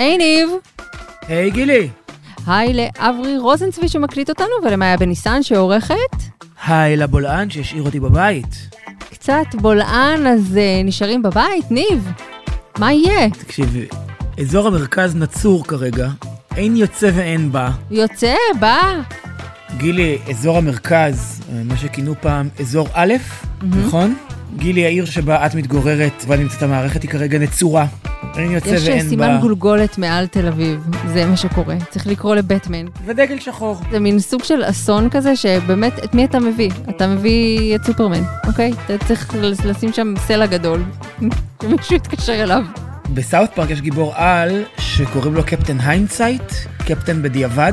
היי ניב. היי גילי. היי לאברי רוזנצבי שמקליט אותנו ולמאיה בניסן שעורכת. היי לבולען שהשאיר אותי בבית. קצת בולען אז uh, נשארים בבית, ניב. מה יהיה? תקשיב, אזור המרכז נצור כרגע, אין יוצא ואין בא. יוצא, בא. גילי, אזור המרכז, מה שכינו פעם אזור א', mm-hmm. נכון? גילי, העיר שבה את מתגוררת ונמצאת המערכת היא כרגע נצורה. אין יוצא יש ואין סימן בה. גולגולת מעל תל אביב, זה מה שקורה. צריך לקרוא לבטמן. ודגל שחור. זה מין סוג של אסון כזה, שבאמת, את מי אתה מביא? אתה מביא את סופרמן, אוקיי? אתה צריך לשים שם סלע גדול, שמישהו יתקשר אליו. בסאוט פארק יש גיבור על שקוראים לו Captain Hindsight, קפטן בדיעבד.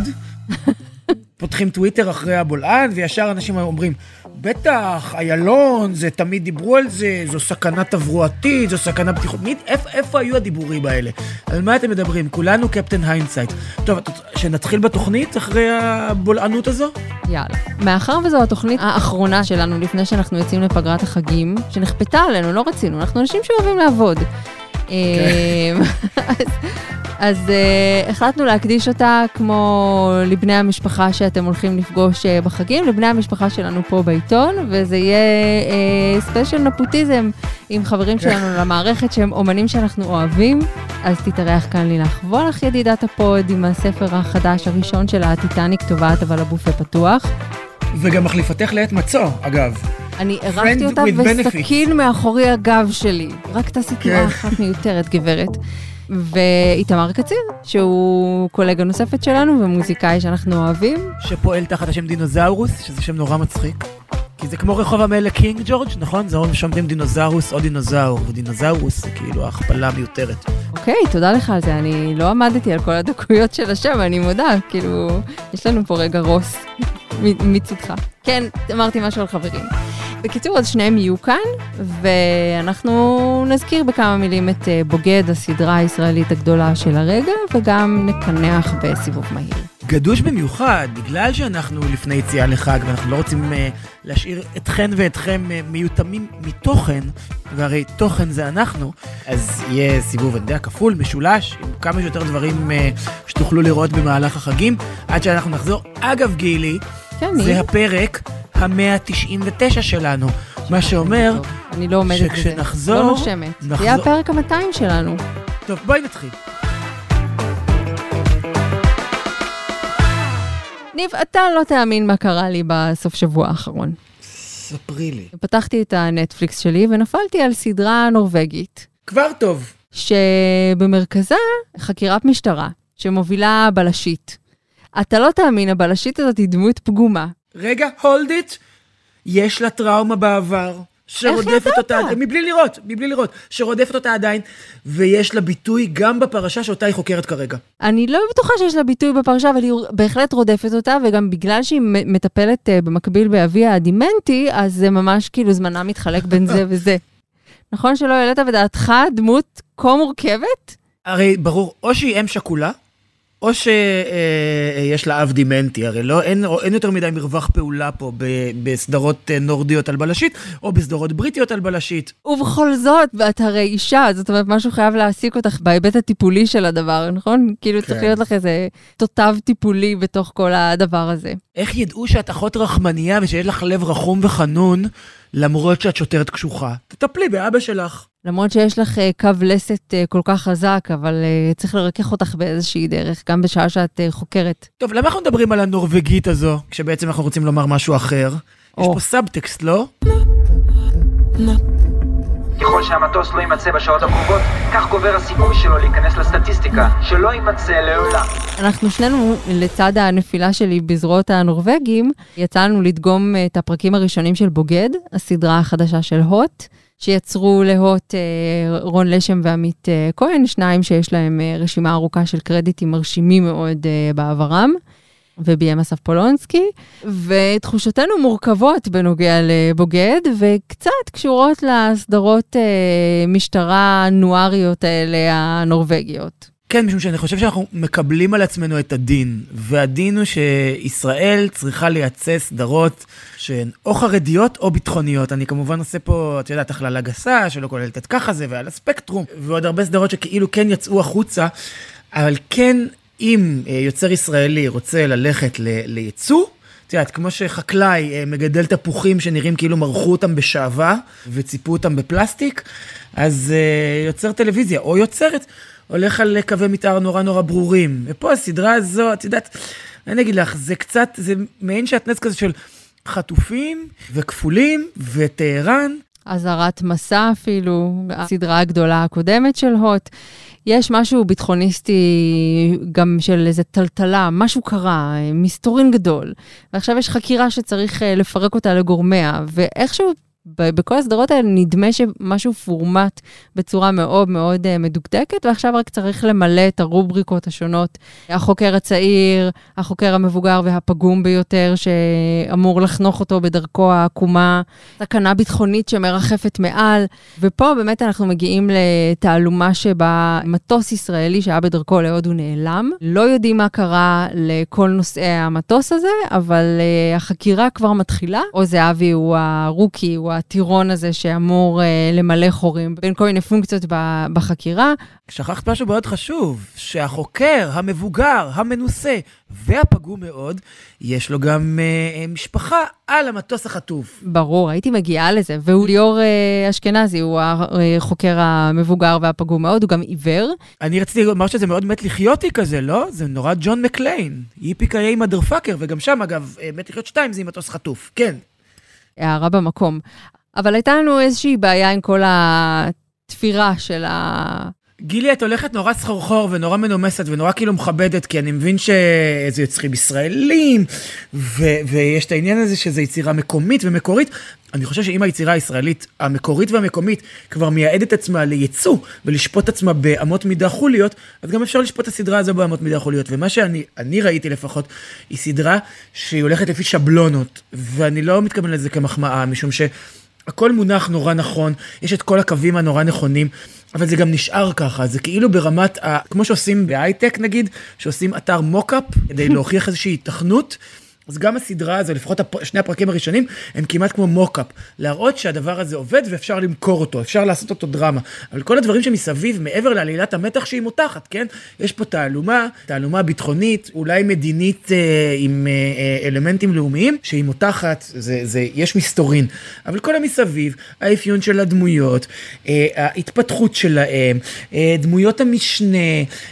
פותחים טוויטר אחרי הבולען, וישר אנשים אומרים, בטח, איילון, זה תמיד דיברו על זה, זו סכנה תברואתית, זו סכנה בטיחות. מי, איפה, היו הדיבורים האלה? על מה אתם מדברים? כולנו Captain Hindsight. טוב, שנתחיל בתוכנית אחרי הבולענות הזו? יאללה. מאחר וזו התוכנית האחרונה שלנו לפני שאנחנו יוצאים לפגרת החגים, שנכפתה עלינו, לא רצינו, אנחנו אנשים שאוהבים לעבוד. אמ, אז, אה, החלטנו להקדיש אותה כמו לבני המשפחה שאתם הולכים לפגוש אה, בחגים, לבני המשפחה שלנו פה בעיתון, וזה יהיה ספיישל אה, נפוטיזם עם חברים שלנו למערכת שהם אומנים שאנחנו אוהבים. אז תתארח כאן לילך וולך, ידידת הפוד, עם הספר החדש הראשון שלה, הטיטניק טובעת אבל הבופה פתוח. וגם מחליפתך לעת מצוא, אגב. אני הרחתי אותה וסכין מאחורי הגב שלי. רק תעשי תנועה אחת מיותרת, גברת. ואיתמר קציר, שהוא קולגה נוספת שלנו ומוזיקאי שאנחנו אוהבים. שפועל תחת השם דינוזאורוס, שזה שם נורא מצחיק. כי זה כמו רחוב המלך קינג ג'ורג', נכון? זה אומרים שאומרים דינוזאורוס או דינוזאור, ודינוזאורוס זה כאילו הכפלה מיותרת. אוקיי, תודה לך על זה, אני לא עמדתי על כל הדקויות של השם, אני מודה, כאילו, יש לנו פה רגע רוס מצדך. כן, אמרתי משהו על חברים. בקיצור, אז שניהם יהיו כאן, ואנחנו נזכיר בכמה מילים את בוגד, הסדרה הישראלית הגדולה של הרגע, וגם נקנח בסיבוב מהיר. גדוש במיוחד, בגלל שאנחנו לפני יציאה לחג, ואנחנו לא רוצים uh, להשאיר אתכן ואתכם uh, מיותמים מתוכן, והרי תוכן זה אנחנו, אז יהיה סיבוב, אני יודע, כפול, משולש, עם כמה שיותר דברים uh, שתוכלו לראות במהלך החגים, עד שאנחנו נחזור. אגב, גילי, כן, זה? הפרק ה-199 שלנו, מה שאומר אני לא עומדת בזה, שכשנחזור... לא נושמת. נחזור... יהיה הפרק ה-200 שלנו. טוב, בואי נתחיל. ניב, אתה לא תאמין מה קרה לי בסוף שבוע האחרון. ספרי לי. פתחתי את הנטפליקס שלי ונפלתי על סדרה נורבגית. כבר טוב. שבמרכזה חקירת משטרה, שמובילה בלשית. אתה לא תאמין, הבלשית הזאת היא דמות פגומה. רגע, hold it. יש לה טראומה בעבר. שרודפת אותה, מבלי לראות, מבלי לראות, שרודפת אותה עדיין, ויש לה ביטוי גם בפרשה שאותה היא חוקרת כרגע. אני לא בטוחה שיש לה ביטוי בפרשה, אבל היא בהחלט רודפת אותה, וגם בגלל שהיא מטפלת במקביל באביה הדימנטי, אז זה ממש כאילו זמנה מתחלק בין זה וזה. נכון שלא העלית בדעתך דמות כה מורכבת? הרי ברור, או שהיא אם שכולה, או שיש לה אב דימנטי, הרי לא, אין, אין יותר מדי מרווח פעולה פה בסדרות נורדיות על בלשית, או בסדרות בריטיות על בלשית. ובכל זאת, ואת הרי אישה, זאת אומרת, משהו חייב להעסיק אותך בהיבט הטיפולי של הדבר, נכון? כאילו כן. צריך להיות לך איזה תותב טיפולי בתוך כל הדבר הזה. איך ידעו שאת אחות רחמנייה ושיש לך לב רחום וחנון, למרות שאת שוטרת קשוחה? תטפלי באבא שלך. למרות שיש לך uh, קו לסת uh, כל כך חזק, אבל uh, צריך לרכך אותך באיזושהי דרך, גם בשעה שאת חוקרת. טוב, למה אנחנו מדברים על הנורבגית הזו, כשבעצם אנחנו רוצים לומר משהו אחר? או. יש פה סאבטקסט, לא? ככל שהמטוס לא יימצא בשעות הקרובות, כך גובר הסיכוי שלו להיכנס לסטטיסטיקה, שלא יימצא לעולם. אנחנו שנינו, לצד הנפילה שלי בזרועות הנורבגים, יצא לנו לדגום את הפרקים הראשונים של בוגד, הסדרה החדשה של הוט. שיצרו להוט רון לשם ועמית כהן, שניים שיש להם רשימה ארוכה של קרדיטים מרשימים מאוד בעברם, וביים אסף פולונסקי, ותחושותינו מורכבות בנוגע לבוגד, וקצת קשורות לסדרות משטרה נואריות האלה הנורבגיות. כן, משום שאני חושב שאנחנו מקבלים על עצמנו את הדין, והדין הוא שישראל צריכה לייצא סדרות שהן או חרדיות או ביטחוניות. אני כמובן עושה פה, את יודעת, הכללה גסה, שלא כוללת את ככה זה, ועל הספקטרום, ועוד הרבה סדרות שכאילו כן יצאו החוצה. אבל כן, אם אה, יוצר ישראלי רוצה ללכת ל- לייצוא, את יודעת, כמו שחקלאי אה, מגדל תפוחים שנראים כאילו מרחו אותם בשעווה וציפו אותם בפלסטיק, אז אה, יוצר טלוויזיה או יוצרת הולך על קווי מתאר נורא נורא ברורים. ופה הסדרה הזו, את יודעת, אני אגיד לך, זה קצת, זה מעין שעטנץ כזה של חטופים וכפולים וטהרן. אזהרת מסע אפילו, הסדרה הגדולה הקודמת של הוט. יש משהו ביטחוניסטי גם של איזה טלטלה, משהו קרה, מסתורין גדול. ועכשיו יש חקירה שצריך אה, לפרק אותה לגורמיה, ואיכשהו בכל הסדרות האלה נדמה שמשהו פורמט בצורה מאוד מאוד uh, מדוקדקת, ועכשיו רק צריך למלא את הרובריקות השונות. החוקר הצעיר, החוקר המבוגר והפגום ביותר, שאמור לחנוך אותו בדרכו העקומה, סכנה ביטחונית שמרחפת מעל, ופה באמת אנחנו מגיעים לתעלומה שבה מטוס ישראלי שהיה בדרכו להודו נעלם. לא יודעים מה קרה לכל נושאי המטוס הזה, אבל uh, החקירה כבר מתחילה. עוז זהבי הוא הרוקי, הוא הטירון הזה שאמור uh, למלא חורים בין כל מיני פונקציות בחקירה. שכחת משהו מאוד חשוב, שהחוקר, המבוגר, המנוסה והפגום מאוד, יש לו גם uh, משפחה על המטוס החטוף. ברור, הייתי מגיעה לזה. והוא ליאור uh, אשכנזי, הוא החוקר המבוגר והפגום מאוד, הוא גם עיוור. אני רציתי לומר שזה מאוד מת לחיותי כזה, לא? זה נורא ג'ון מקליין. איפי קיי מדר פאקר, וגם שם, אגב, מת לחיות שתיים זה עם מטוס חטוף. כן. הערה במקום. אבל הייתה לנו איזושהי בעיה עם כל התפירה של ה... גילי, את הולכת נורא סחרחור ונורא מנומסת ונורא כאילו מכבדת, כי אני מבין שזה יוצרים ישראלים, ו- ויש את העניין הזה שזה יצירה מקומית ומקורית. אני חושב שאם היצירה הישראלית המקורית והמקומית כבר מייעדת עצמה לייצוא ולשפוט עצמה באמות מידה חוליות, אז גם אפשר לשפוט את הסדרה הזו באמות מידה חוליות. ומה שאני ראיתי לפחות, היא סדרה שהיא הולכת לפי שבלונות, ואני לא מתכוון לזה כמחמאה, משום ש... הכל מונח נורא נכון, יש את כל הקווים הנורא נכונים, אבל זה גם נשאר ככה, זה כאילו ברמת, ה... כמו שעושים בהייטק נגיד, שעושים אתר מוקאפ כדי להוכיח איזושהי התכנות. אז גם הסדרה הזו, לפחות הפ... שני הפרקים הראשונים, הם כמעט כמו מוקאפ. להראות שהדבר הזה עובד ואפשר למכור אותו, אפשר לעשות אותו דרמה. אבל כל הדברים שמסביב, מעבר לעלילת המתח שהיא מותחת, כן? יש פה תעלומה, תעלומה ביטחונית, אולי מדינית אה, עם אה, אה, אלמנטים לאומיים, שהיא מותחת, זה, זה, יש מסתורין. אבל כל המסביב, האפיון של הדמויות, אה, ההתפתחות שלהם, אה, דמויות המשנה,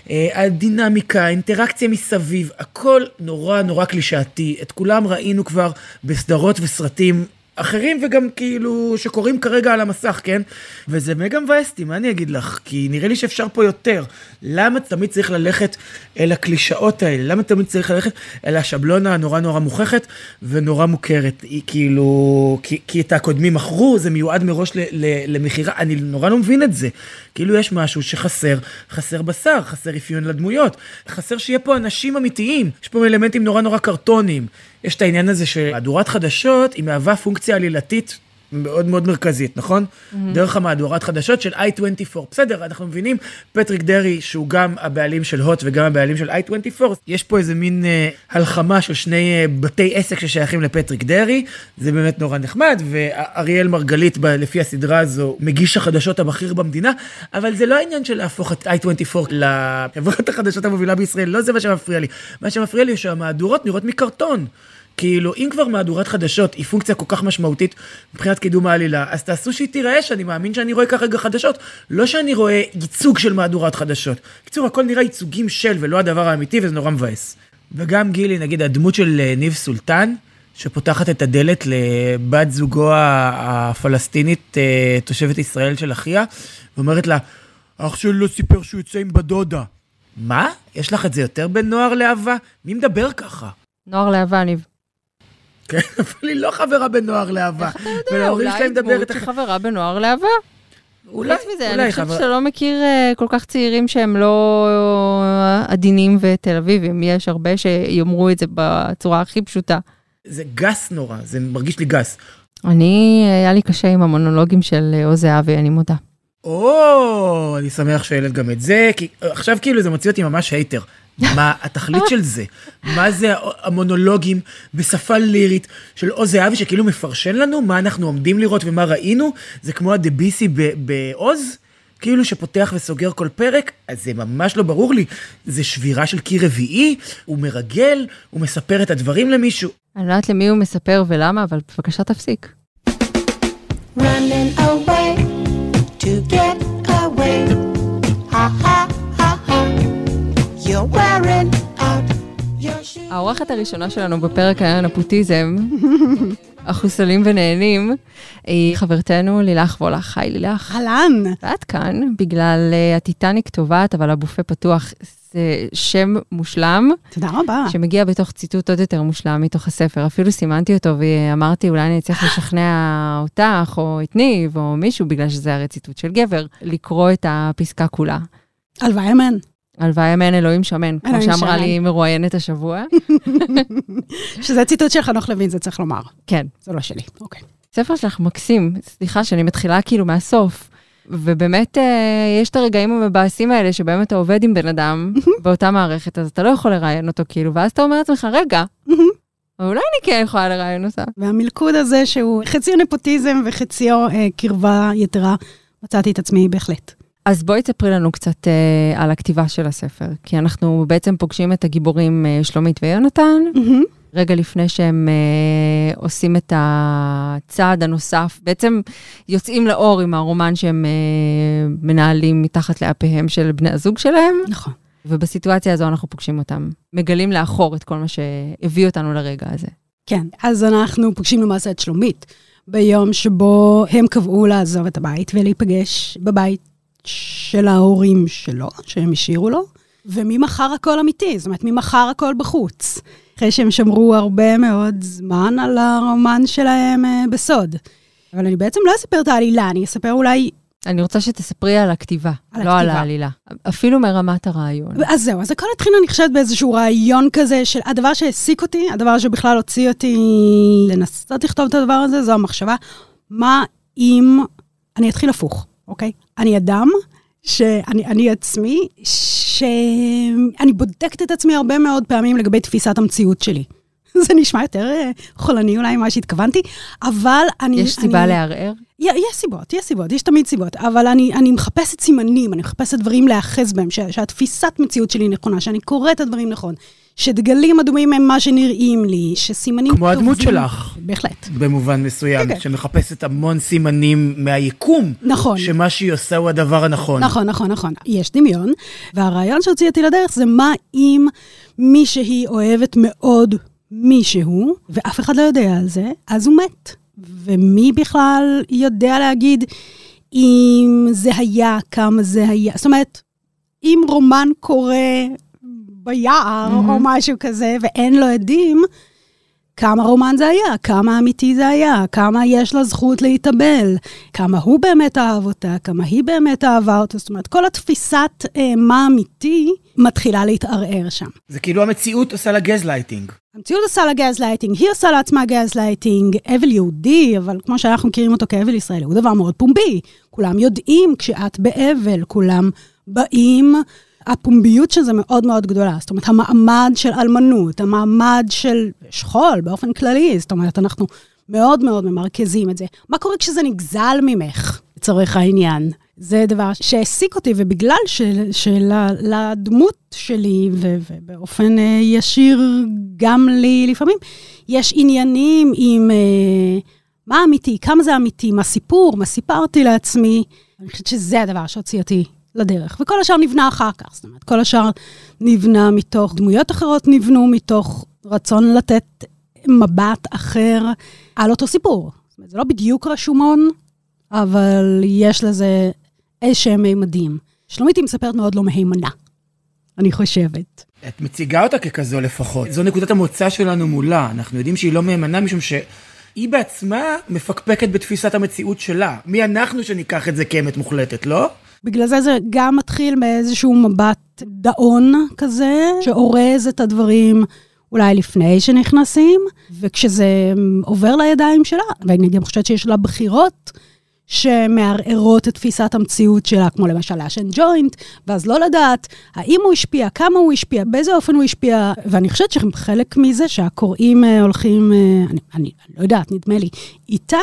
אה, הדינמיקה, האינטראקציה מסביב, הכל נורא נורא קלישאתי. את כולם ראינו כבר בסדרות וסרטים אחרים וגם כאילו שקורים כרגע על המסך, כן? וזה מגה מבאס אותי, מה אני אגיד לך? כי נראה לי שאפשר פה יותר. למה תמיד צריך ללכת אל הקלישאות האלה? למה תמיד צריך ללכת אל השבלונה הנורא נורא מוכחת ונורא מוכרת? היא כאילו, כי, כי את הקודמים מכרו, זה מיועד מראש למכירה, אני נורא לא מבין את זה. כאילו יש משהו שחסר, חסר בשר, חסר אפיון לדמויות, חסר שיהיה פה אנשים אמיתיים, יש פה אלמנטים נורא נורא קרטונים. יש את העניין הזה שמהדורת חדשות היא מהווה פונקציה עלילתית מאוד מאוד מרכזית, נכון? Mm-hmm. דרך המהדורת חדשות של i24. בסדר, אנחנו מבינים, פטריק דרעי, שהוא גם הבעלים של הוט וגם הבעלים של i24, יש פה איזה מין אה, הלחמה של שני אה, בתי עסק ששייכים לפטריק דרעי, זה באמת נורא נחמד, ואריאל מרגלית, ב, לפי הסדרה הזו, מגיש החדשות הבכיר במדינה, אבל זה לא העניין של להפוך את i24 לחברת החדשות המובילה בישראל, לא זה מה שמפריע לי. מה שמפריע לי שהמהדורות נראות מקרטון. כאילו, אם כבר מהדורת חדשות היא פונקציה כל כך משמעותית מבחינת קידום העלילה, אז תעשו שהיא תיראה שאני מאמין שאני רואה כרגע חדשות, לא שאני רואה ייצוג של מהדורת חדשות. בקיצור, הכל נראה ייצוגים של ולא הדבר האמיתי, וזה נורא מבאס. וגם גילי, נגיד, הדמות של אה, ניב סולטן, שפותחת את הדלת לבת זוגו הפלסטינית, אה, תושבת ישראל של אחיה, ואומרת לה, אח שלי לא סיפר שהוא יוצא עם בדודה. מה? יש לך את זה יותר בין נוער לאהבה? מי מדבר ככה? נוער לאהבה, ניב. כן, אבל היא לא חברה בנוער לאהבה. איך אתה יודע? אולי דמות שחברה בנוער לאהבה? אולי, חוץ מזה, אני חושבת שאתה לא מכיר uh, כל כך צעירים שהם לא עדינים ותל אביבים. יש הרבה שיאמרו את זה בצורה הכי פשוטה. זה גס נורא, זה מרגיש לי גס. אני, היה לי קשה עם המונולוגים של עוז זהבי, אני מודה. או, אני שמח שהעלית גם את זה, כי עכשיו כאילו זה מוציא אותי ממש הייטר. מה התכלית של זה? מה זה המונולוגים בשפה לירית של עוז זהבי שכאילו מפרשן לנו מה אנחנו עומדים לראות ומה ראינו? זה כמו הדביסי בעוז? כאילו שפותח וסוגר כל פרק, אז זה ממש לא ברור לי. זה שבירה של קיר רביעי, הוא מרגל, הוא מספר את הדברים למישהו. אני לא יודעת למי הוא מספר ולמה, אבל בבקשה תפסיק. running away to get away. Ha ha ha ha. You're wearing out your shoes. האורחת הראשונה שלנו בפרק היה נפוטיזם, אחוסלים ונהנים, היא חברתנו לילך וולך. היי לילך. אהלן. ואת כאן בגלל אה, הטיטניק טובעת, אבל הבופה פתוח. זה שם מושלם, תודה רבה. שמגיע בתוך ציטוט עוד יותר מושלם מתוך הספר. אפילו סימנתי אותו ואמרתי, אולי אני אצליח לשכנע אותך, או את ניב, או מישהו, בגלל שזה הרי ציטוט של גבר, לקרוא את הפסקה כולה. הלוואי אמן. הלוואי אמן אלוהים שמן, כמו שאמרה. לי מרואיינת השבוע. שזה ציטוט של חנוך לוין, זה צריך לומר. כן. זה לא שלי. אוקיי. ספר שלך מקסים, סליחה שאני מתחילה כאילו מהסוף. ובאמת אה, יש את הרגעים המבאסים האלה שבהם אתה עובד עם בן אדם באותה מערכת, אז אתה לא יכול לראיין אותו כאילו, ואז אתה אומר לעצמך, רגע, אבל אולי אני כן יכולה לראיין אותה. והמלכוד הזה שהוא חציו נפוטיזם וחציו אה, קרבה יתרה, מצאתי את עצמי בהחלט. אז בואי תספרי לנו קצת אה, על הכתיבה של הספר, כי אנחנו בעצם פוגשים את הגיבורים אה, שלומית ויונתן, רגע לפני שהם אה, עושים את הצעד הנוסף, בעצם יוצאים לאור עם הרומן שהם אה, מנהלים מתחת לאפיהם של בני הזוג שלהם, נכון. ובסיטואציה הזו אנחנו פוגשים אותם, מגלים לאחור את כל מה שהביא אותנו לרגע הזה. כן, אז אנחנו פוגשים למעשה את שלומית ביום שבו הם קבעו לעזוב את הבית ולהיפגש בבית של ההורים שלו, שהם השאירו לו, וממחר הכל אמיתי, זאת אומרת, ממחר הכל בחוץ. אחרי שהם שמרו הרבה מאוד זמן על הרומן שלהם אה, בסוד. אבל אני בעצם לא אספר את העלילה, אני אספר אולי אני רוצה שתספרי על הכתיבה, על לא על הכתיבה. העלילה, אפילו מרמת הרעיון. אז זהו, אז הכל התחיל, אני חושבת, באיזשהו רעיון כזה של הדבר שהעסיק אותי, הדבר שבכלל הוציא אותי לנסות לכתוב את הדבר הזה, זו המחשבה, מה אם אני אתחיל הפוך, אוקיי? אני אדם, שאני אני עצמי, שאני בודקת את עצמי הרבה מאוד פעמים לגבי תפיסת המציאות שלי. זה נשמע יותר אה, חולני אולי ממה שהתכוונתי, אבל אני... יש סיבה אני... לערער? יש סיבות, יש סיבות, יש תמיד סיבות, אבל אני, אני מחפשת סימנים, אני מחפשת דברים להיאחז בהם, ש, שהתפיסת מציאות שלי נכונה, שאני קוראת את הדברים נכון, שדגלים אדומים הם מה שנראים לי, שסימנים כמו הדמות שלך. בהחלט. במובן מסוים, כן, כן. שמחפשת המון סימנים מהיקום, נכון. שמה שהיא עושה הוא הדבר הנכון. נכון, נכון, נכון. יש דמיון, והרעיון שהוציא אותי לדרך זה מה אם מישהי אוהבת מאוד מישהו, ואף אחד לא יודע על זה, אז הוא מת. ומי בכלל יודע להגיד אם זה היה, כמה זה היה? זאת אומרת, אם רומן קורה ביער מהמם. או משהו כזה, ואין לו עדים, כמה רומן זה היה, כמה אמיתי זה היה, כמה יש לה זכות להתאבל, כמה הוא באמת אהב אותה, כמה היא באמת אהבה אותו. זאת אומרת, כל התפיסת אה, מה אמיתי מתחילה להתערער שם. זה כאילו המציאות עושה לה גזלייטינג. המציאות עושה לה גז לייטינג, היא עושה לעצמה גז לייטינג, אבל יהודי, אבל כמו שאנחנו מכירים אותו כאבל ישראלי, הוא דבר מאוד פומבי. כולם יודעים כשאת באבל, כולם באים. הפומביות של זה מאוד מאוד גדולה. זאת אומרת, המעמד של אלמנות, המעמד של שכול באופן כללי, זאת אומרת, אנחנו מאוד מאוד ממרכזים את זה. מה קורה כשזה נגזל ממך, לצורך העניין? זה דבר שהעסיק אותי, ובגלל שלדמות שלי, ו- ובאופן אה, ישיר גם לי לפעמים, יש עניינים עם אה, מה אמיתי, כמה זה אמיתי, מה סיפור, מה סיפרתי לעצמי. אני חושבת שזה הדבר שהוציא אותי לדרך. וכל השאר נבנה אחר כך, זאת אומרת, כל השאר נבנה מתוך, דמויות אחרות נבנו מתוך רצון לתת מבט אחר על אותו סיפור. זאת אומרת, זה לא בדיוק רשומון, אבל יש לזה איזשהם מימדים. שלומית היא מספרת מאוד לא מהימנה, אני חושבת. את מציגה אותה ככזו לפחות. זו נקודת המוצא שלנו מולה. אנחנו יודעים שהיא לא מהימנה משום שהיא בעצמה מפקפקת בתפיסת המציאות שלה. מי אנחנו שניקח את זה כאמת מוחלטת, לא? בגלל זה זה גם מתחיל מאיזשהו מבט דאון כזה, שאורז את הדברים אולי לפני שנכנסים, וכשזה עובר לידיים שלה, ואני גם חושבת שיש לה בחירות שמערערות את תפיסת המציאות שלה, כמו למשל לעשן ג'וינט, ואז לא לדעת האם הוא השפיע, כמה הוא השפיע, באיזה אופן הוא השפיע, ואני חושבת שחלק מזה שהקוראים אה, הולכים, אה, אני, אני לא יודעת, נדמה לי, איתה,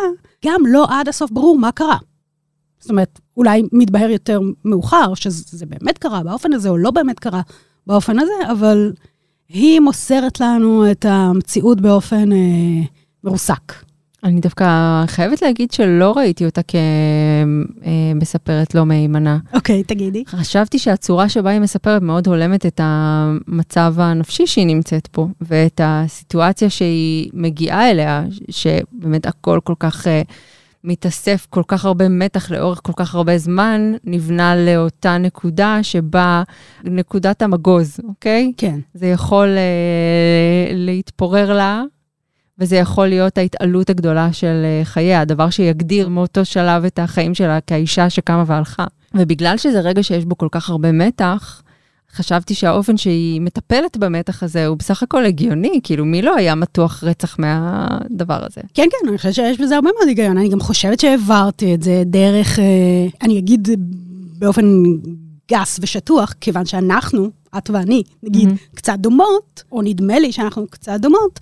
גם לא עד הסוף ברור מה קרה. זאת אומרת, אולי מתבהר יותר מאוחר, שזה באמת קרה באופן הזה, או לא באמת קרה באופן הזה, אבל היא מוסרת לנו את המציאות באופן אה, מרוסק. אני דווקא חייבת להגיד שלא ראיתי אותה כמספרת לא מהימנה. אוקיי, תגידי. חשבתי שהצורה שבה היא מספרת מאוד הולמת את המצב הנפשי שהיא נמצאת פה, ואת הסיטואציה שהיא מגיעה אליה, שבאמת הכל כל כך uh, מתאסף, כל כך הרבה מתח לאורך כל כך הרבה זמן, נבנה לאותה נקודה שבה נקודת המגוז, אוקיי? כן. זה יכול uh, להתפורר לה. וזה יכול להיות ההתעלות הגדולה של אה, חייה, הדבר שיגדיר מאותו שלב את החיים שלה כאישה שקמה והלכה. ובגלל שזה רגע שיש בו כל כך הרבה מתח, חשבתי שהאופן שהיא מטפלת במתח הזה הוא בסך הכל הגיוני, כאילו מי לא היה מתוח רצח מהדבר הזה? כן, כן, אני חושבת שיש בזה הרבה מאוד היגיון. אני גם חושבת שהעברתי את זה דרך, אה, אני אגיד באופן גס ושטוח, כיוון שאנחנו, את ואני, נגיד, mm-hmm. קצת דומות, או נדמה לי שאנחנו קצת דומות,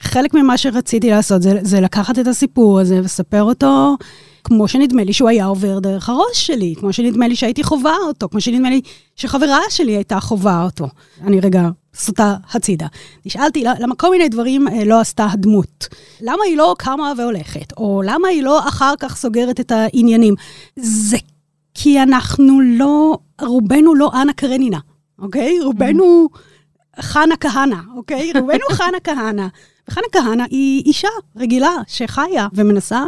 חלק ממה שרציתי לעשות זה, זה לקחת את הסיפור הזה ולספר אותו כמו שנדמה לי שהוא היה עובר דרך הראש שלי, כמו שנדמה לי שהייתי חווה אותו, כמו שנדמה לי שחברה שלי הייתה חווה אותו. אני רגע סוטה הצידה. נשאלתי למה כל מיני דברים אה, לא עשתה הדמות. למה היא לא קמה והולכת, או למה היא לא אחר כך סוגרת את העניינים. זה כי אנחנו לא, רובנו לא אנה קרנינה, אוקיי? רובנו חנה כהנא, אוקיי? רובנו חנה כהנא. וחנה כהנא היא אישה רגילה שחיה ומנסה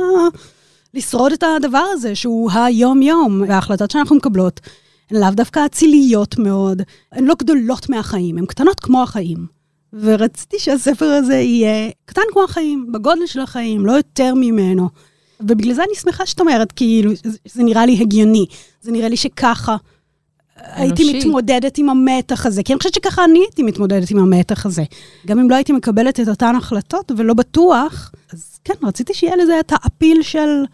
לשרוד את הדבר הזה, שהוא היום-יום, וההחלטות שאנחנו מקבלות הן לאו דווקא אציליות מאוד, הן לא גדולות מהחיים, הן קטנות כמו החיים. ורציתי שהספר הזה יהיה קטן כמו החיים, בגודל של החיים, לא יותר ממנו. ובגלל זה אני שמחה שאת אומרת, כאילו, זה נראה לי הגיוני, זה נראה לי שככה הייתי מתמודדת עם המתח הזה, כי אני חושבת שככה אני הייתי מתמודדת עם המתח הזה. גם אם לא הייתי מקבלת את אותן החלטות ולא בטוח, אז כן, רציתי שיהיה לזה את האפיל של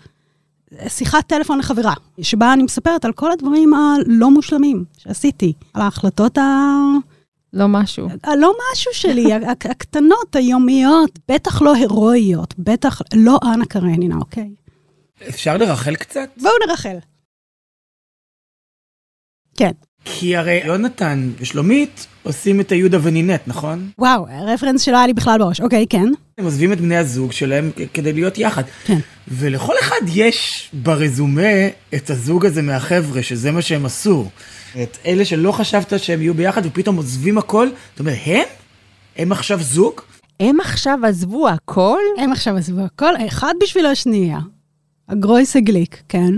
שיחת טלפון לחברה, שבה אני מספרת על כל הדברים הלא מושלמים שעשיתי, על ההחלטות ה... לא משהו. הלא משהו שלי, הקטנות, היומיות, בטח לא הירואיות, בטח לא אנה קרנינה, אוקיי? אפשר לרחל קצת? בואו נרחל. כן. כי הרי יונתן ושלומית עושים את היהודה ונינט, נכון? וואו, רפרנס שלא היה לי בכלל בראש. אוקיי, כן. הם עוזבים את בני הזוג שלהם כדי להיות יחד. כן. ולכל אחד יש ברזומה את הזוג הזה מהחבר'ה, שזה מה שהם עשו. את אלה שלא חשבת שהם יהיו ביחד ופתאום עוזבים הכל. זאת אומרת, הם? הם עכשיו זוג? הם עכשיו עזבו הכל? הם עכשיו עזבו הכל, אחד בשביל השנייה. הגרויסה גליק, כן.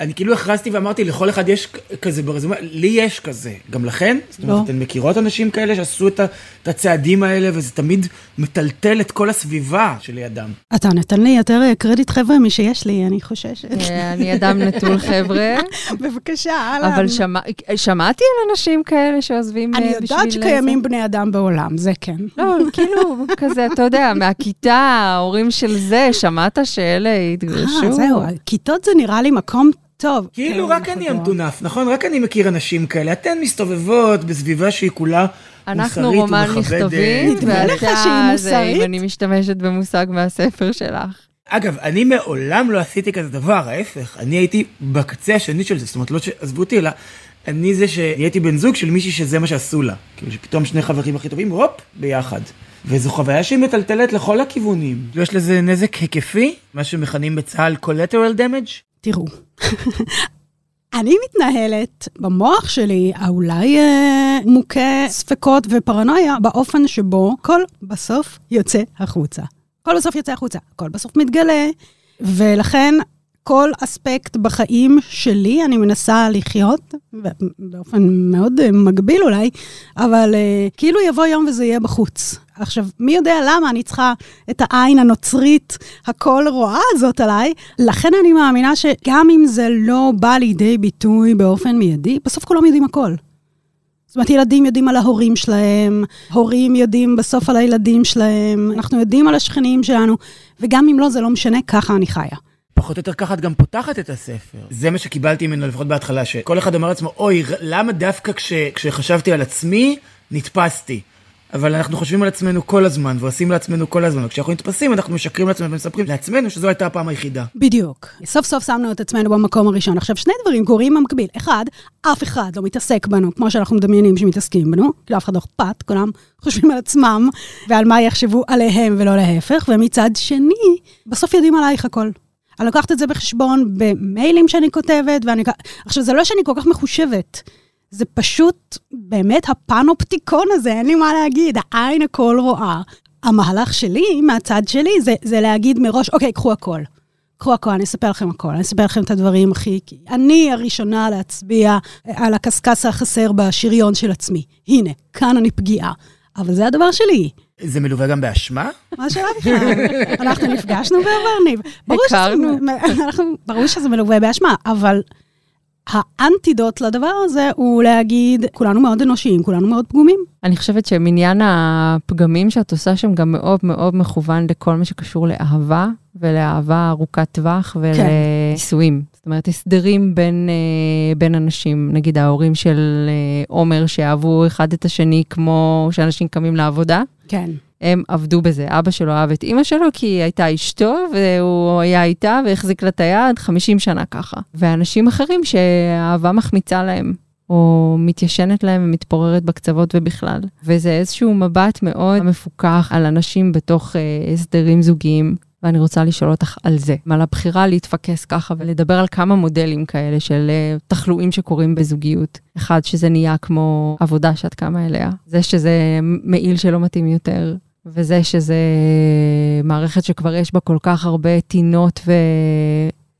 אני כאילו הכרזתי ואמרתי, לכל אחד יש כזה ברזומה, לי יש כזה, גם לכן? זאת אומרת, לא. אתן מכירות אנשים כאלה שעשו את, ה, את הצעדים האלה, וזה תמיד מטלטל את כל הסביבה שלידם. אתה נתן לי יותר אה, קרדיט חבר'ה משיש לי, אני חוששת. אה, אני אדם נטול חבר'ה. בבקשה, אהלן. אבל שמע, שמעתי על אנשים כאלה שעוזבים אני אה, יודעת בשביל שקיימים בני אדם בעולם, זה כן. לא, כאילו, כזה, אתה יודע, מהכיתה, ההורים של זה, שמעת שאלה התגרשו? אה, זהו, כיתות זה נראה לי מקום טוב. כאילו כן, רק אני. המטונף, נכון? רק אני מכיר אנשים כאלה. אתן מסתובבות בסביבה שהיא כולה אנחנו מוסרית רומן שהיא ואתה, זה מוסרית? אם אני משתמשת במושג מהספר שלך. אגב, אני מעולם לא עשיתי כזה דבר, ההפך. אני הייתי בקצה השני של זה, זאת אומרת, לא שעזבו אותי, אלא אני זה שהייתי בן זוג של מישהי שזה מה שעשו לה. כאילו שפתאום שני חברים הכי טובים, הופ, ביחד. וזו חוויה שהיא מטלטלת לכל הכיוונים. יש לזה נזק היקפי, מה שמכנים בצה"ל collateral damage. תראו, אני מתנהלת במוח שלי, האולי אה, מוכה ספקות ופרנויה, באופן שבו כל בסוף יוצא החוצה. כל בסוף יוצא החוצה, כל בסוף מתגלה, ולכן כל אספקט בחיים שלי אני מנסה לחיות, באופן מאוד אה, מגביל אולי, אבל אה, כאילו יבוא יום וזה יהיה בחוץ. עכשיו, מי יודע למה אני צריכה את העין הנוצרית הכל רואה הזאת עליי? לכן אני מאמינה שגם אם זה לא בא לידי ביטוי באופן מיידי, בסוף כולם יודעים הכל. זאת אומרת, ילדים יודעים על ההורים שלהם, הורים יודעים בסוף על הילדים שלהם, אנחנו יודעים על השכנים שלנו, וגם אם לא, זה לא משנה, ככה אני חיה. פחות או יותר ככה את גם פותחת את הספר. זה מה שקיבלתי ממנו לפחות בהתחלה, שכל אחד אמר לעצמו, אוי, למה דווקא כש, כשחשבתי על עצמי, נתפסתי. אבל אנחנו חושבים על עצמנו כל הזמן, ועושים לעצמנו כל הזמן, וכשאנחנו נתפסים, אנחנו משקרים לעצמנו ומספרים לעצמנו שזו הייתה הפעם היחידה. בדיוק. סוף סוף שמנו את עצמנו במקום הראשון. עכשיו, שני דברים קורים במקביל. אחד, אף אחד לא מתעסק בנו, כמו שאנחנו מדמיינים שמתעסקים בנו, כאילו אף אחד לא אכפת, כולם חושבים על עצמם ועל מה יחשבו עליהם ולא להפך, ומצד שני, בסוף יודעים עלייך הכל. אני לוקחת את זה בחשבון במיילים שאני כותבת, ואני... עכשיו, זה לא שאני כל כך מחושבת. זה פשוט באמת הפנופטיקון הזה, אין לי מה להגיד, העין הכל רואה. המהלך שלי, מהצד שלי, זה, זה להגיד מראש, אוקיי, קחו הכל. קחו הכל, אני אספר לכם הכל, אני אספר לכם את הדברים הכי... אני הראשונה להצביע על הקשקש החסר בשריון של עצמי. הנה, כאן אני פגיעה. אבל זה הדבר שלי. זה מלווה גם באשמה? מה השאלה בכלל? אנחנו נפגשנו בעבר, ניב. ברור שזה- הכרנו. אנחנו- ברור שזה מלווה באשמה, אבל האנטידוט לדבר הזה הוא להגיד, כולנו מאוד אנושיים, כולנו מאוד פגומים. אני חושבת שמניין הפגמים שאת עושה שם גם מאוד מאוד מכוון לכל מה שקשור לאהבה ולאהבה ארוכת טווח ולנישואים. זאת אומרת, הסדרים בין, אה, בין אנשים, נגיד ההורים של אה, עומר שאהבו אחד את השני כמו שאנשים קמים לעבודה. כן. הם עבדו בזה. אבא שלו אהב את אימא שלו כי היא הייתה אשתו, והוא היה איתה והחזיק לה את היד 50 שנה ככה. ואנשים אחרים שהאהבה מחמיצה להם, או מתיישנת להם ומתפוררת בקצוות ובכלל. וזה איזשהו מבט מאוד מפוקח על אנשים בתוך אה, הסדרים זוגיים. ואני רוצה לשאול אותך על זה, על הבחירה להתפקס ככה ולדבר על כמה מודלים כאלה של אה, תחלואים שקורים בזוגיות. אחד, שזה נהיה כמו עבודה שאת קמה אליה, זה שזה מעיל שלא מתאים יותר, וזה שזה מערכת שכבר יש בה כל כך הרבה טינות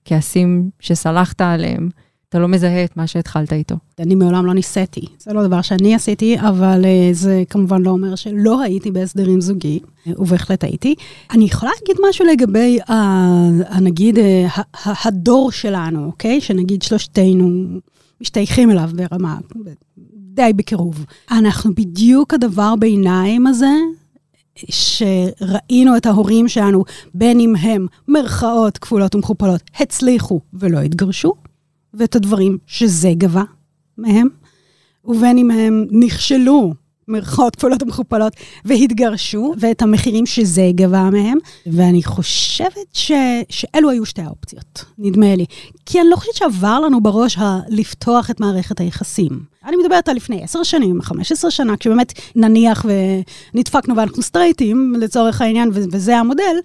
וכעסים שסלחת עליהם, אתה לא מזהה את מה שהתחלת איתו. אני מעולם לא ניסיתי. זה לא דבר שאני עשיתי, אבל אה, זה כמובן לא אומר שלא הייתי בהסדרים זוגיים, אה, ובהחלט הייתי. אני יכולה להגיד משהו לגבי, נגיד, אה, הדור שלנו, אוקיי? שנגיד שלושתנו משתייכים אליו ברמה די בקירוב. אנחנו בדיוק הדבר ביניים הזה, שראינו את ההורים שלנו, בין אם הם מרכאות כפולות ומכופלות, הצליחו ולא התגרשו, ואת הדברים שזה גבה מהם, ובין אם הם נכשלו, מרכאות כפולות ומכופלות, והתגרשו, ואת המחירים שזה גבה מהם, ואני חושבת ש... שאלו היו שתי האופציות, נדמה לי. כי אני לא חושבת שעבר לנו בראש ה... לפתוח את מערכת היחסים. אני מדברת על לפני עשר שנים, 15 שנה, כשבאמת נניח ונדפקנו ואנחנו סטרייטים, לצורך העניין, ו- וזה המודל,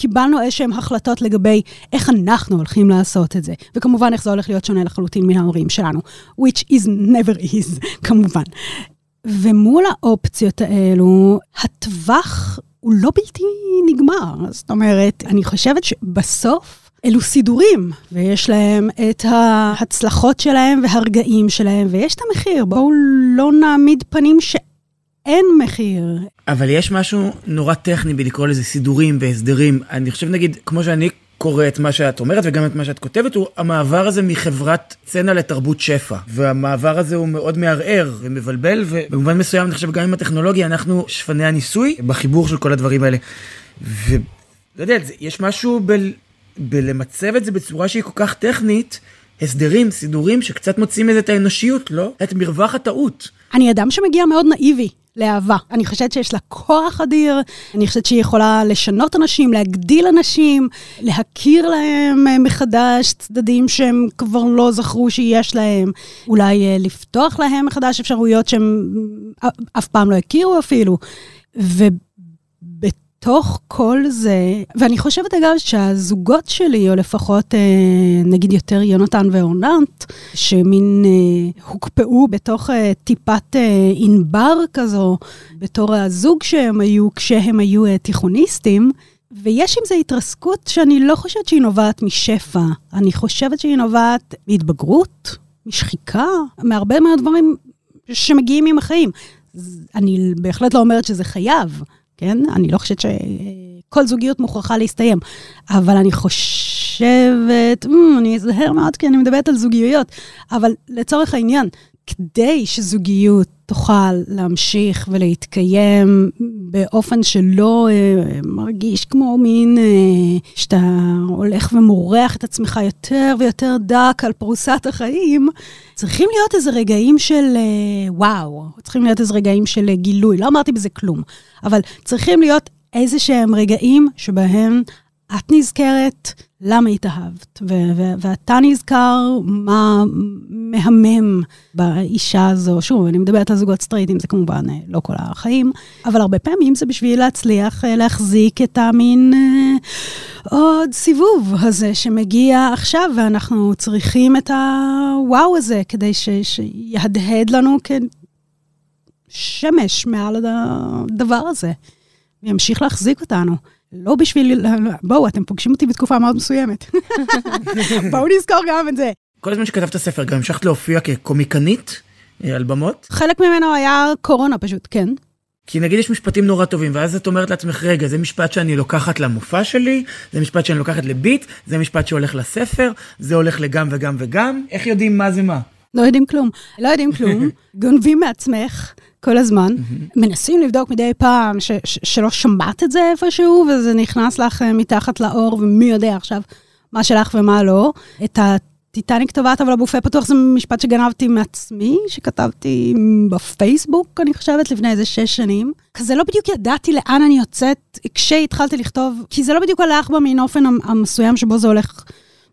קיבלנו איזשהן החלטות לגבי איך אנחנו הולכים לעשות את זה. וכמובן, איך זה הולך להיות שונה לחלוטין מן ההורים שלנו, which is never is, כמובן. ומול האופציות האלו, הטווח הוא לא בלתי נגמר. זאת אומרת, אני חושבת שבסוף אלו סידורים, ויש להם את ההצלחות שלהם והרגעים שלהם, ויש את המחיר. בואו לא נעמיד פנים שאין מחיר. אבל יש משהו נורא טכני בלקרוא לזה סידורים והסדרים. אני חושב, נגיד, כמו שאני קורא את מה שאת אומרת וגם את מה שאת כותבת, הוא המעבר הזה מחברת צנע לתרבות שפע. והמעבר הזה הוא מאוד מערער ומבלבל, ובמובן מסוים, אני חושב, גם עם הטכנולוגיה, אנחנו שפני הניסוי בחיבור של כל הדברים האלה. ולא יודע, יש משהו ב... בלמצב את זה בצורה שהיא כל כך טכנית, הסדרים, סידורים, שקצת מוצאים מזה את האנושיות, לא? את מרווח הטעות. אני אדם שמגיע מאוד נאיבי לאהבה. אני חושבת שיש לה כוח אדיר, אני חושבת שהיא יכולה לשנות אנשים, להגדיל אנשים, להכיר להם אה, מחדש צדדים שהם כבר לא זכרו שיש להם, אולי אה, לפתוח להם מחדש אפשרויות שהם אה, אף פעם לא הכירו אפילו. ובתוך כל זה, ואני חושבת אגב שהזוגות שלי, או לפחות אה, נגיד יותר יונתן ואורננט, שמין אה, הוקפאו בתוך אה, טיפת אה, ענבר כזו, בתור הזוג שהם היו כשהם היו אה, תיכוניסטים, ויש עם זה התרסקות שאני לא חושבת שהיא נובעת משפע, אני חושבת שהיא נובעת מהתבגרות, משחיקה, מהרבה מהדברים שמגיעים עם החיים. אני בהחלט לא אומרת שזה חייב, כן? אני לא חושבת שכל זוגיות מוכרחה להסתיים, אבל אני חושבת, אמ, אני אזהר מאוד כי אני מדברת על זוגיות, אבל לצורך העניין, כדי שזוגיות תוכל להמשיך ולהתקיים באופן שלא אה, מרגיש כמו מין אה, שאתה הולך ומורח את עצמך יותר ויותר דק על פרוסת החיים, צריכים להיות איזה רגעים של אה, וואו, צריכים להיות איזה רגעים של אה, גילוי. לא אמרתי בזה כלום, אבל צריכים להיות איזה שהם רגעים שבהם את נזכרת למה התאהבת, ואתה נזכר מה מהמם באישה הזו. שוב, אני מדברת על זוגות סטרייטים, זה כמובן אה, לא כל החיים, אבל הרבה פעמים זה בשביל להצליח אה, להחזיק את המין אה, עוד סיבוב הזה שמגיע עכשיו, ואנחנו צריכים את הוואו הזה כדי ש- שיהדהד לנו כשמש מעל הדבר הזה, וימשיך להחזיק אותנו. לא בשביל, בואו, אתם פוגשים אותי בתקופה מאוד מסוימת. בואו נזכור גם את זה. כל הזמן שכתבת ספר, גם המשכת להופיע כקומיקנית אה, על במות? חלק ממנו היה קורונה פשוט, כן. כי נגיד יש משפטים נורא טובים, ואז את אומרת לעצמך, רגע, זה משפט שאני לוקחת למופע שלי, זה משפט שאני לוקחת לביט, זה משפט שהולך לספר, זה הולך לגם וגם וגם, איך יודעים מה זה מה? לא יודעים כלום. לא יודעים כלום, גונבים מעצמך כל הזמן, מנסים לבדוק מדי פעם ש- ש- שלא שמעת את זה איפשהו, וזה נכנס לך אה, מתחת לאור, ומי יודע עכשיו מה שלך ומה לא. את הטיטניק טובעת, אבל הבופה פתוח זה משפט שגנבתי מעצמי, שכתבתי בפייסבוק, אני חושבת, לפני איזה שש שנים. כזה לא בדיוק ידעתי לאן אני יוצאת כשהתחלתי לכתוב, כי זה לא בדיוק הלך במין אופן המ- המסוים שבו זה הולך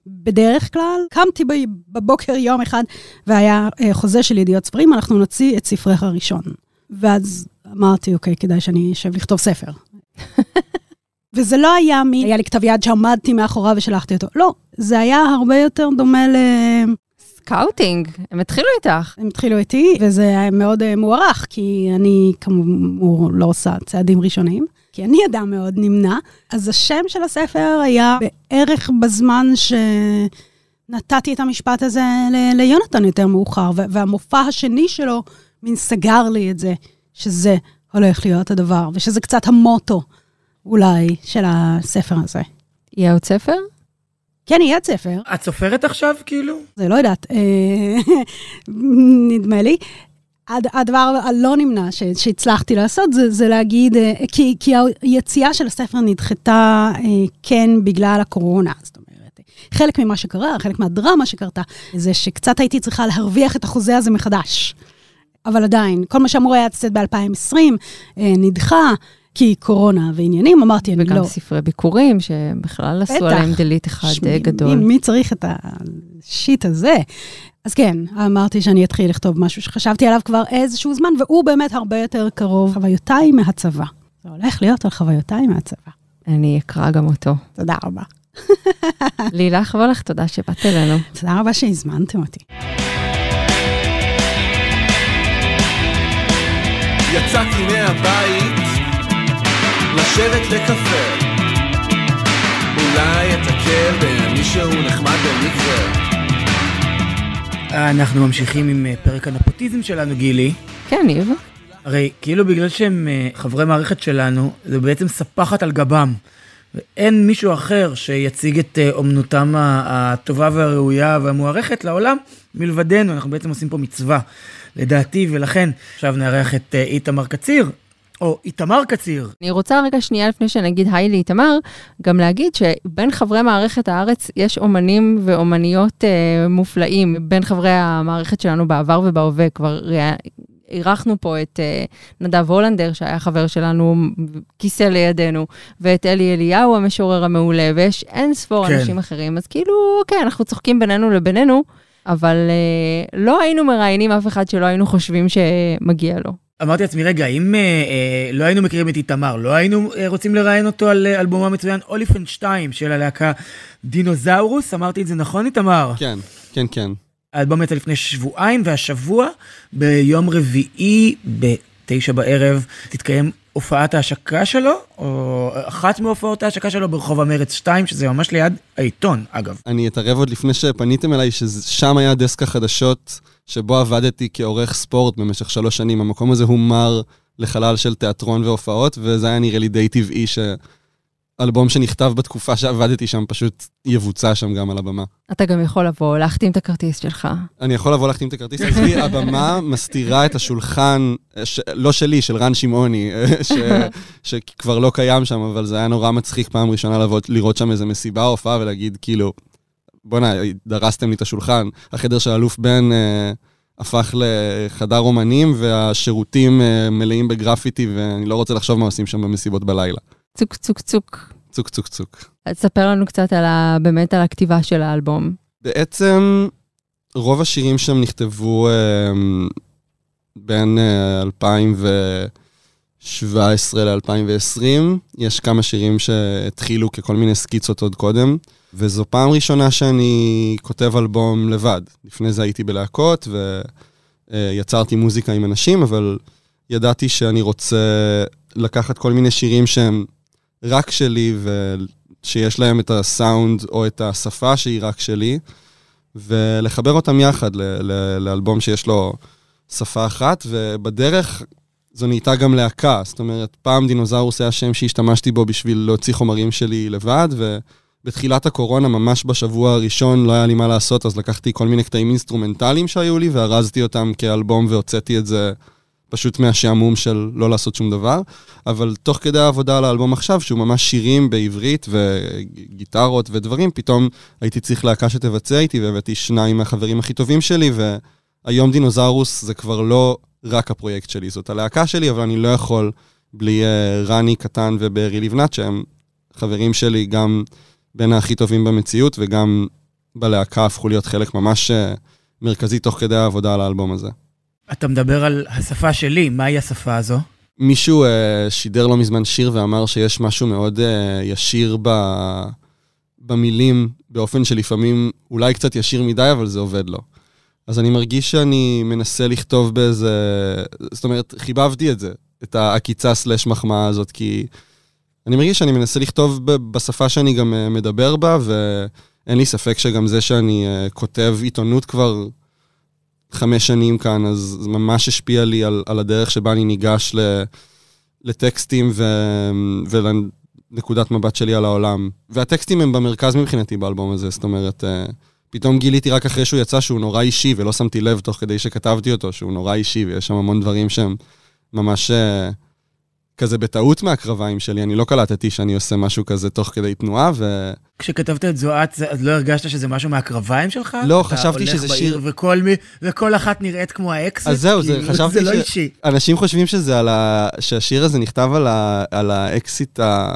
בדרך כלל. קמתי ב- בבוקר יום אחד, והיה אה, חוזה של ידיעות ספרים, אנחנו נוציא את ספרך הראשון. ואז אמרתי, אוקיי, כדאי שאני אשב לכתוב ספר. וזה לא היה מי, היה לי כתב יד שעמדתי מאחוריו ושלחתי אותו. לא, זה היה הרבה יותר דומה ל... scouting, הם התחילו איתך. הם התחילו איתי, וזה היה מאוד אה, מוערך, כי אני כאמור לא עושה צעדים ראשונים, כי אני אדם מאוד נמנע. אז השם של הספר היה בערך בזמן שנתתי את המשפט הזה ל- ליונתן יותר מאוחר, ו- והמופע השני שלו מין סגר לי את זה, שזה הולך להיות הדבר, ושזה קצת המוטו אולי של הספר הזה. יהיה עוד ספר? כן, יהיה ספר, את סופרת עכשיו, כאילו? זה לא יודעת, אה, נדמה לי. הד- הדבר הלא נמנע ש- שהצלחתי לעשות זה, זה להגיד, אה, כי, כי היציאה של הספר נדחתה אה, כן בגלל הקורונה, זאת אומרת. חלק ממה שקרה, חלק מהדרמה שקרתה, זה שקצת הייתי צריכה להרוויח את החוזה הזה מחדש. אבל עדיין, כל מה שאמור היה לצאת ב-2020 אה, נדחה, כי קורונה ועניינים, אמרתי, אני וגם לא. ספרי ביקורים, שבכלל עשו. עליהם דליט אחד שמי, גדול. מי, מי צריך את השיט הזה? אז כן, אמרתי שאני אתחיל לכתוב משהו שחשבתי עליו כבר איזשהו זמן, והוא באמת הרבה יותר קרוב. חוויותיי מהצבא. זה הולך להיות על חוויותיי מהצבא. אני אקרא גם אותו. תודה רבה. לילך וולך, תודה שבאת אלינו. תודה רבה שהזמנתם אותי. יצאתי מהבית לשבת לקפה אולי אתקל במישהו נחמד במקרה אנחנו ממשיכים עם אה, פרק הנפוטיזם שלנו, גילי. כן, ניב. הרי כאילו בגלל שהם אה, חברי מערכת שלנו, זה בעצם ספחת על גבם. ואין מישהו אחר שיציג את אה, אומנותם הטובה והראויה והמוערכת לעולם מלבדנו, אנחנו בעצם עושים פה מצווה, לדעתי, ולכן עכשיו נארח את איתמר קציר, או איתמר קציר. אני רוצה רגע שנייה לפני שנגיד היי לאיתמר, גם להגיד שבין חברי מערכת הארץ יש אומנים ואומניות אה, מופלאים. בין חברי המערכת שלנו בעבר ובהווה, כבר אירחנו פה את אה, נדב הולנדר, שהיה חבר שלנו, כיסא לידינו, ואת אלי אליהו, המשורר המעולה, ויש אין ספור כן. אנשים אחרים. אז כאילו, אוקיי, אנחנו צוחקים בינינו לבינינו, אבל אה, לא היינו מראיינים אף אחד שלא היינו חושבים שמגיע לו. אמרתי לעצמי, רגע, אם אה, אה, לא היינו מכירים את איתמר, לא היינו אה, רוצים לראיין אותו על אה, אלבומו המצוין אוליפנט 2 של הלהקה דינוזאורוס? אמרתי את זה נכון, איתמר? כן, כן, כן. האלבום יצא לפני שבועיים, והשבוע, ביום רביעי, בתשע בערב, תתקיים הופעת ההשקה שלו, או אחת מהופעות ההשקה שלו ברחוב המרץ 2, שזה ממש ליד העיתון, אגב. אני אתערב עוד לפני שפניתם אליי, ששם היה דסק החדשות שבו עבדתי כעורך ספורט במשך שלוש שנים. המקום הזה הומר לחלל של תיאטרון והופעות, וזה היה נראה לי די טבעי אלבום שנכתב בתקופה שעבדתי שם פשוט יבוצע שם גם על הבמה. אתה גם יכול לבוא, להחתים את הכרטיס שלך. אני יכול לבוא להחתים את הכרטיס, אצלי הבמה מסתירה את השולחן, ש... לא שלי, של רן שמעוני, ש... שכבר לא קיים שם, אבל זה היה נורא מצחיק פעם ראשונה לבוא, לראות שם איזה מסיבה הופעה ולהגיד, כאילו, בואנה, דרסתם לי את השולחן. החדר של אלוף בן אה, הפך לחדר אומנים, והשירותים אה, מלאים בגרפיטי, ואני לא רוצה לחשוב מה עושים שם במסיבות בלילה. צוק צוק צוק. צוק צוק צוק. אז ספר לנו קצת על ה... באמת על הכתיבה של האלבום. בעצם רוב השירים שם נכתבו אה, בין אה, 2017 ל-2020. יש כמה שירים שהתחילו ככל מיני סקיצות עוד קודם, וזו פעם ראשונה שאני כותב אלבום לבד. לפני זה הייתי בלהקות ויצרתי מוזיקה עם אנשים, אבל ידעתי שאני רוצה לקחת כל מיני שירים שהם רק שלי ושיש להם את הסאונד או את השפה שהיא רק שלי, ולחבר אותם יחד ל- ל- לאלבום שיש לו שפה אחת, ובדרך זו נהייתה גם להקה. זאת אומרת, פעם דינוזאורוס היה שם שהשתמשתי בו בשביל להוציא חומרים שלי לבד, ובתחילת הקורונה, ממש בשבוע הראשון, לא היה לי מה לעשות, אז לקחתי כל מיני קטעים אינסטרומנטליים שהיו לי, וארזתי אותם כאלבום והוצאתי את זה פשוט מהשעמום של לא לעשות שום דבר. אבל תוך כדי העבודה על האלבום עכשיו, שהוא ממש שירים בעברית וגיטרות ודברים, פתאום הייתי צריך להקה שתבצע איתי, והבאתי שניים מהחברים הכי טובים שלי, והיום דינוזאורוס זה כבר לא רק הפרויקט שלי, זאת הלהקה שלי, אבל אני לא יכול בלי uh, רני קטן ובארי לבנת, שהם חברים שלי גם בין הכי טובים במציאות, וגם בלהקה הפכו להיות חלק ממש uh, מרכזי תוך כדי העבודה על האלבום הזה. אתה מדבר על השפה שלי, מהי השפה הזו? מישהו uh, שידר לא מזמן שיר ואמר שיש משהו מאוד uh, ישיר ב... במילים, באופן שלפעמים אולי קצת ישיר מדי, אבל זה עובד לו. אז אני מרגיש שאני מנסה לכתוב באיזה... זאת אומרת, חיבבתי את זה, את העקיצה סלש מחמאה הזאת, כי אני מרגיש שאני מנסה לכתוב בשפה שאני גם uh, מדבר בה, ואין לי ספק שגם זה שאני uh, כותב עיתונות כבר חמש שנים כאן, אז זה ממש השפיע לי על, על הדרך שבה אני ניגש ל, לטקסטים ו, ולנקודת מבט שלי על העולם. והטקסטים הם במרכז מבחינתי באלבום הזה, זאת אומרת, uh, פתאום גיליתי רק אחרי שהוא יצא שהוא נורא אישי, ולא שמתי לב תוך כדי שכתבתי אותו, שהוא נורא אישי, ויש שם המון דברים שהם ממש uh, כזה בטעות מהקרביים שלי. אני לא קלטתי שאני עושה משהו כזה תוך כדי תנועה, ו... כשכתבת את זוהת, זה- אז לא הרגשת שזה משהו מהקרביים שלך? לא, חשבתי שזה שיר- וכל מי, וכל אחת נראית כמו האקסיט? אז זהו, זה, כאילו, חשבתי זה לא ש- אישי. אנשים חושבים שזה על ה... שהשיר הזה נכתב על, ה... על האקסיט ה...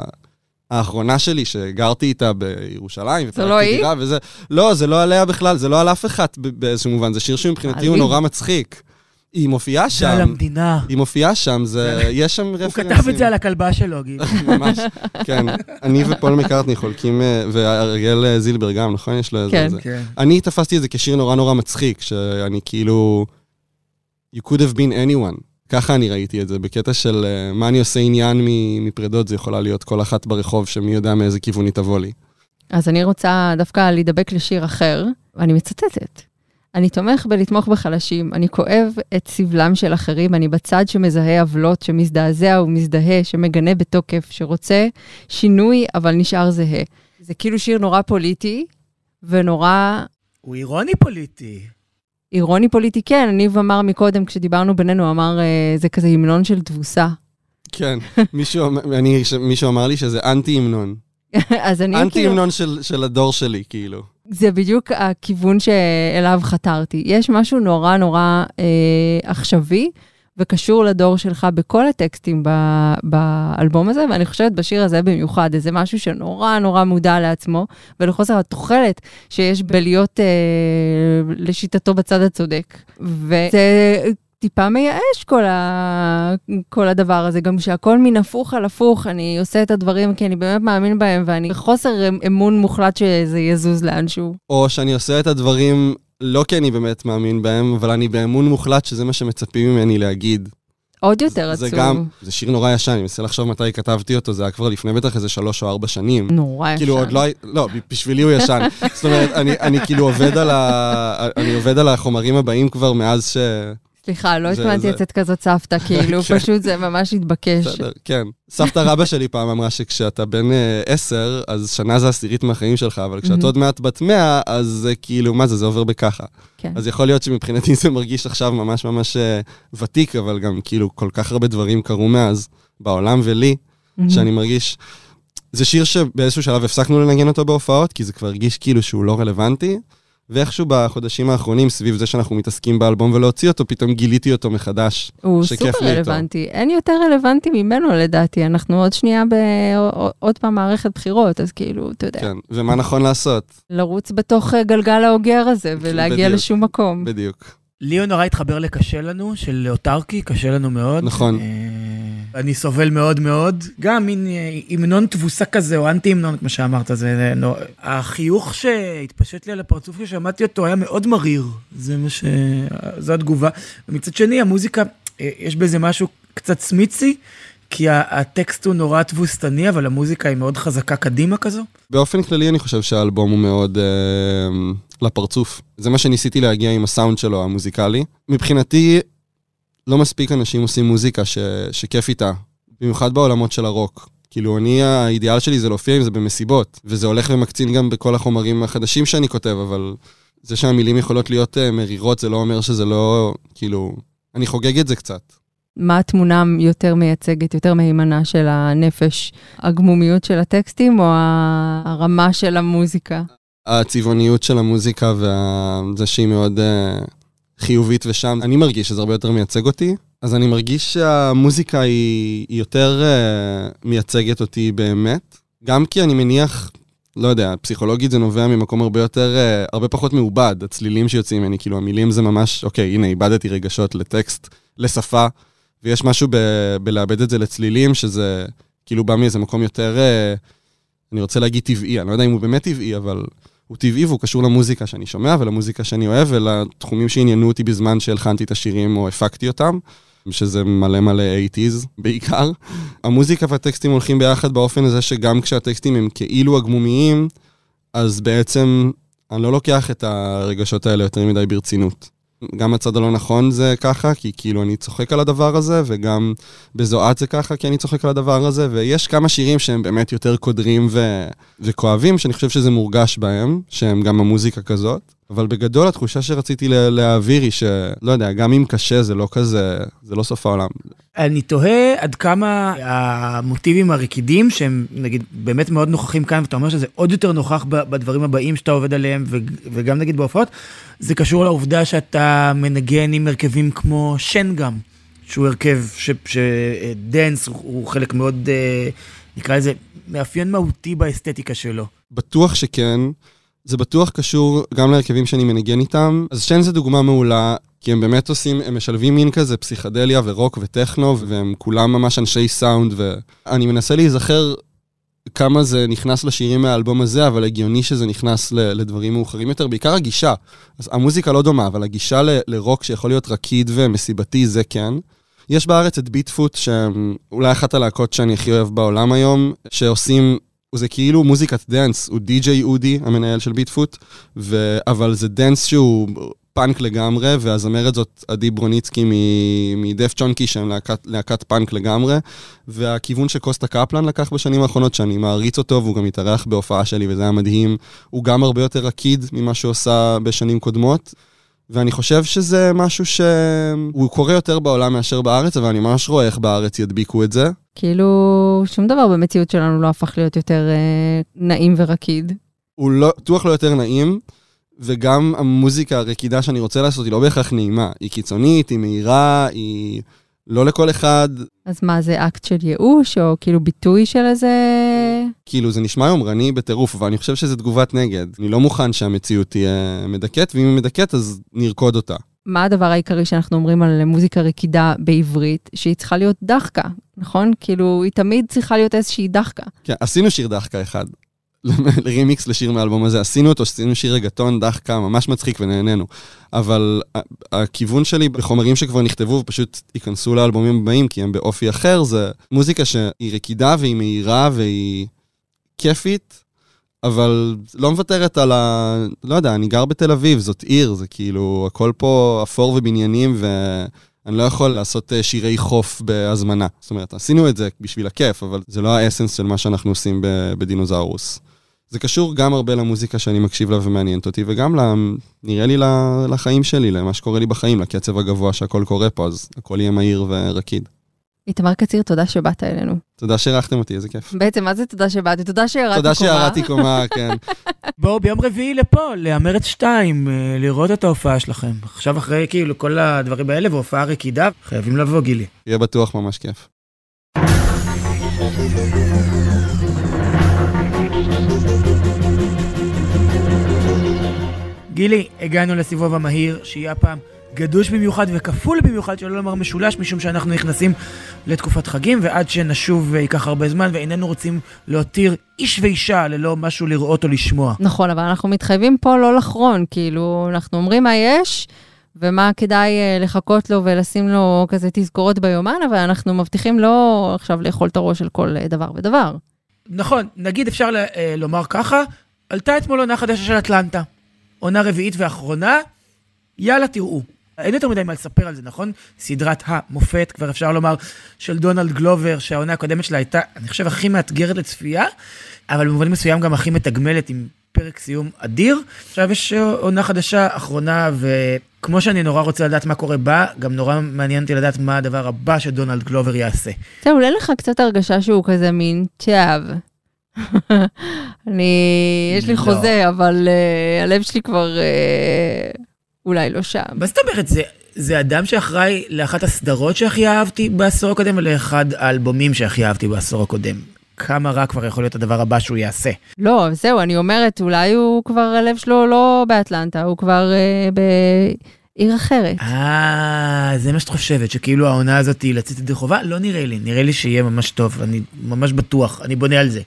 האחרונה שלי, שגרתי איתה בירושלים. זה לא היא? וזה... לא, זה לא עליה בכלל, זה לא על אף אחד באיזשהו מובן. זה שיר שמבחינתי הוא. נורא מצחיק. היא מופיעה זה על שם, המדינה. היא מופיעה שם, זה... יש שם הוא רפרנסים. כתב את זה על הכלבה שלו, גיל. ממש, כן. אני ופול מקארטני חולקים, אה, ואריאל אה, זילבר גם, נכון? יש לו איזה... כן. כן. אני תפסתי את זה כשיר נורא נורא מצחיק, שאני כאילו... You could have been anyone. ככה אני ראיתי את זה, בקטע של uh, מה אני עושה עניין מ- מפרדות, זה יכולה להיות כל אחת ברחוב שמי יודע מאיזה כיוון היא תבוא לי. אז אני רוצה דווקא להידבק לשיר אחר, ואני מצטטת. אני תומך בלתמוך בחלשים, אני כואב את סבלם של אחרים, אני בצד שמזהה עוולות, שמזדעזע ומזדהה, שמגנה בתוקף, שרוצה שינוי אבל נשאר זהה. זה כאילו שיר נורא פוליטי, ונורא הוא אירוני פוליטי. אירוני פוליטי, כן, ניב אמר מקודם, כשדיברנו בינינו, אמר, אה, זה כזה המנון של תבוסה. כן, מישהו, אני, מישהו אמר לי שזה אנטי המנון. אז אני אנטי כאילו... המנון של, של הדור שלי, כאילו. זה בדיוק הכיוון שאליו חתרתי. יש משהו נורא נורא אה, עכשווי וקשור לדור שלך בכל הטקסטים ב, באלבום הזה, ואני חושבת בשיר הזה במיוחד, איזה משהו שנורא נורא מודע לעצמו, ולחוסר התוחלת שיש בלהיות אה, לשיטתו בצד הצודק. וזה... טיפה מייאש כל, ה... כל הדבר הזה, גם שהכל מן הפוך על הפוך, אני עושה את הדברים כי אני באמת מאמין בהם, ואני בחוסר אמ- אמון מוחלט שזה יזוז לאנשהו. או שאני עושה את הדברים לא כי אני באמת מאמין בהם, אבל אני באמון מוחלט שזה מה שמצפים ממני להגיד. עוד יותר עצוב. זה גם, זה שיר נורא ישן, אני מנסה לחשוב מתי כתבתי אותו, זה היה כבר לפני בטח איזה שלוש או ארבע שנים. נורא ישן. כאילו עוד לא, לא, בשבילי הוא ישן. זאת אומרת, אני, אני כאילו עובד על, ה, אני עובד על החומרים הבאים כבר מאז ש... סליחה, לא התכוונתי לצאת כזאת סבתא, כאילו, כן. פשוט זה ממש התבקש. בסדר, כן. סבתא רבא שלי פעם אמרה שכשאתה בן אה, עשר, אז שנה זה עשירית מהחיים שלך, אבל כשאת. עוד מעט בת מאה, אז זה כאילו, מה זה, זה עובר בככה. כן. אז יכול להיות שמבחינתי זה מרגיש עכשיו ממש ממש אה, ותיק, אבל גם כאילו כל כך הרבה דברים קרו מאז, בעולם ולי. שאני מרגיש... זה שיר שבאיזשהו שלב הפסקנו לנגן אותו בהופעות, כי זה כבר הרגיש כאילו שהוא לא רלוונטי, ואיכשהו בחודשים האחרונים, סביב זה שאנחנו מתעסקים באלבום ולהוציא אותו, פתאום גיליתי אותו מחדש. הוא סופר לי איתו. רלוונטי. אין יותר רלוונטי ממנו לדעתי. אנחנו עוד שנייה בעוד פעם מערכת בחירות, אז כאילו, אתה יודע, כן, ומה נכון לעשות? לרוץ בתוך אה, גלגל האוגר הזה ולהגיע בדיוק. לשום מקום. בדיוק. ליאו נורא התחבר לקשה לנו, של אוטרקי, קשה לנו מאוד. נכון. אה, אני סובל מאוד מאוד. גם מין אה, המנון תבוסה כזה, או אנטי המנון, כמו שאמרת, זה... נו... החיוך שהתפשט לי על הפרצוף כששמעתי אותו היה מאוד מריר. זה מה ש... זו התגובה. ומצד שני, המוזיקה, אה, יש בזה משהו קצת סמיצי, כי הטקסט הוא נורא תבוסתני, אבל המוזיקה היא מאוד חזקה קדימה כזו. באופן כללי אני חושב שהאלבום הוא מאוד אה, לפרצוף. זה מה שניסיתי להגיע עם הסאונד שלו, המוזיקלי. מבחינתי, לא מספיק אנשים עושים מוזיקה ש, שכיף איתה, במיוחד בעולמות של הרוק. כאילו, אני, האידיאל שלי זה להופיע עם זה במסיבות, וזה הולך ומקצין גם בכל החומרים החדשים שאני כותב, אבל זה שהמילים יכולות להיות אה, מרירות, זה לא אומר שזה לא, כאילו, אני חוגג את זה קצת. מה התמונה יותר מייצגת, יותר מהימנה של הנפש? הגמומיות של הטקסטים או הרמה של המוזיקה? הצבעוניות של המוזיקה וזה שהיא מאוד uh, חיובית ושם, אני מרגיש שזה הרבה יותר מייצג אותי. אז אני מרגיש שהמוזיקה היא, היא יותר uh, מייצגת אותי באמת. גם כי אני מניח, לא יודע, פסיכולוגית זה נובע ממקום הרבה יותר, uh, הרבה פחות מעובד, הצלילים שיוצאים ממני, כאילו המילים זה ממש, אוקיי, הנה, איבדתי רגשות לטקסט, לשפה, ויש משהו ב, בלאבד את זה לצלילים, שזה כאילו בא מאיזה מקום יותר, uh, אני רוצה להגיד טבעי, אני לא יודע אם הוא באמת טבעי, אבל הוא טבעי והוא קשור למוזיקה שאני שומע ולמוזיקה שאני אוהב ולתחומים שעניינו אותי בזמן שהלחנתי את השירים או הפקתי אותם, שזה מלא מלא 80's בעיקר. המוזיקה והטקסטים הולכים ביחד באופן הזה שגם כשהטקסטים הם כאילו הגמומיים, אז בעצם אני לא לוקח את הרגשות האלה יותר מדי ברצינות. גם הצד הלא נכון זה ככה, כי כאילו אני צוחק על הדבר הזה, וגם בזועת זה ככה, כי אני צוחק על הדבר הזה, ויש כמה שירים שהם באמת יותר קודרים ו... וכואבים, שאני חושב שזה מורגש בהם, שהם גם המוזיקה כזאת. אבל בגדול התחושה שרציתי לה- להעביר היא שלא יודע, גם אם קשה זה לא כזה, זה לא סוף העולם. אני תוהה עד כמה המוטיבים הרקידים, שהם נגיד באמת מאוד נוכחים כאן, ואתה אומר שזה עוד יותר נוכח בדברים הבאים שאתה עובד עליהם, וגם נגיד בהופעות, זה קשור לעובדה שאתה מנגן עם הרכבים כמו שן גם, שהוא הרכב שדנס הוא, הוא חלק מאוד, אה, נקרא לזה, מאפיין מהותי באסתטיקה שלו. בטוח שכן. זה בטוח קשור גם להרכבים שאני מנגן איתם. אז שן זה דוגמה מעולה, כי הם באמת עושים, הם משלבים מין כזה פסיכדליה ורוק וטכנו, והם כולם ממש אנשי סאונד, ואני מנסה להיזכר כמה זה נכנס לשירים מהאלבום הזה, אבל הגיוני שזה נכנס לדברים מאוחרים יותר, בעיקר הגישה. אז המוזיקה לא דומה, אבל הגישה ל- לרוק שיכול להיות רקיד ומסיבתי זה כן. יש בארץ את Beatfoot, שהם אולי אחת הלהקות שאני הכי אוהב בעולם היום, שעושים זה כאילו מוזיקת dance, הוא די.ג'יי אודי, המנהל של Beatfoot, ו... אבל זה dance שהוא פאנק לגמרי, והזמרת זאת עדי ברוניצקי מ Deaf Chonky, שהם להקת, להקת פאנק לגמרי, והכיוון שקוסטה קפלן לקח בשנים האחרונות, שאני מעריץ אותו, והוא גם התארח בהופעה שלי, וזה היה מדהים, הוא גם הרבה יותר רקיד ממה שהוא עשה בשנים קודמות. ואני חושב שזה משהו שהוא קורה יותר בעולם מאשר בארץ, אבל אני ממש רואה איך בארץ ידביקו את זה. כאילו, שום דבר במציאות שלנו לא הפך להיות יותר אה, נעים ורקיד. הוא לא, בטוח לא יותר נעים, וגם המוזיקה הרקידה שאני רוצה לעשות היא לא בהכרח נעימה. היא קיצונית, היא מהירה, היא לא לכל אחד, אז מה, זה אקט של ייאוש, או כאילו ביטוי של איזה... כאילו זה נשמע יומרני בטירוף, אבל אני חושב שזה תגובת נגד. אני לא מוכן שהמציאות תהיה מדכאת, ואם היא מדכאת אז נרקוד אותה. מה הדבר העיקרי שאנחנו אומרים על מוזיקה רקידה בעברית? שהיא צריכה להיות דחקה, נכון? כאילו, היא תמיד צריכה להיות איזושהי דחקה. כן, עשינו שיר דחקה אחד. רימיקס לשיר מהאלבום הזה, עשינו אותו, עשינו שיר רגטון דחקה, ממש מצחיק ונהנינו. אבל הכיוון שלי בחומרים שכבר נכתבו ופשוט ייכנסו לאלבומים הבאים, כי הם באופי אחר, זה מוזיקה שהיא רקידה והיא מהירה והיא כיפית, אבל לא מוותרת על ה... לא יודע, אני גר בתל אביב, זאת עיר, זה כאילו, הכל פה אפור ובניינים, ואני לא יכול לעשות אה, שירי חוף בהזמנה. זאת אומרת, עשינו את זה בשביל הכיף, אבל זה לא האסנס של מה שאנחנו עושים בדינוזאורוס. זה קשור גם הרבה למוזיקה שאני מקשיב לה ומעניינת אותי, וגם, לה, נראה לי, לחיים שלי, למה שקורה לי בחיים, לקצב הגבוה שהכל קורה פה, אז הכל יהיה מהיר ורקיד. איתמר קציר, תודה שבאת אלינו. תודה שאירחתם אותי, איזה כיף. בעצם, מה זה תודה שבאתי? תודה שירדתי תודה קומה. שירדתי קומה, כן. בואו ביום רביעי לפה, לאמרת שתיים, אה, לראות את ההופעה שלכם. עכשיו אחרי כאילו כל הדברים האלה והופעה רקידה, חייבים לבוא, גילי. יהיה בטוח ממש כיף. גילי, הגענו לסיבוב המהיר, שיהיה הפעם גדוש במיוחד וכפול במיוחד, שלא לומר משולש, משום שאנחנו נכנסים לתקופת חגים, ועד שנשוב ייקח הרבה זמן, ואיננו רוצים להותיר איש ואישה ללא משהו לראות או לשמוע. נכון, אבל אנחנו מתחייבים פה לא לחרון, כאילו, אנחנו אומרים מה יש, ומה כדאי אה, לחכות לו ולשים לו כזה תזכורות ביומן, אבל אנחנו מבטיחים לא עכשיו לאכול את הראש של כל אה, דבר ודבר. נכון, נגיד אפשר ל- אה, לומר ככה, עלתה אתמול עונה חדשה של אטלנטה. עונה רביעית ואחרונה, יאללה תראו. אין יותר מדי מה לספר על זה, נכון? סדרת המופת, כבר אפשר לומר, של דונלד גלובר, שהעונה הקודמת שלה הייתה, אני חושב, הכי מאתגרת לצפייה, אבל במובן מסוים גם הכי מתגמלת עם פרק סיום אדיר. עכשיו יש עונה חדשה, אחרונה, וכמו שאני נורא רוצה לדעת מה קורה בה, גם נורא מעניין אותי לדעת מה הדבר הבא שדונלד גלובר יעשה. זהו, עולה לך קצת הרגשה שהוא כזה מין טאב. אני, יש לי לא. חוזה, אבל uh, הלב שלי כבר uh, אולי לא שם. מה זאת אומרת? זה, זה אדם שאחראי לאחת הסדרות שהכי אהבתי בעשור הקודם, ולאחד האלבומים שהכי אהבתי בעשור הקודם. כמה רע כבר יכול להיות הדבר הבא שהוא יעשה. לא, זהו, אני אומרת, אולי הוא כבר, הלב שלו לא באטלנטה, הוא כבר uh, בעיר אחרת. אה, זה מה שאת חושבת, שכאילו העונה הזאת היא לצאת ידי חובה? לא נראה לי, נראה לי שיהיה ממש טוב, אני ממש בטוח, אני בונה על זה.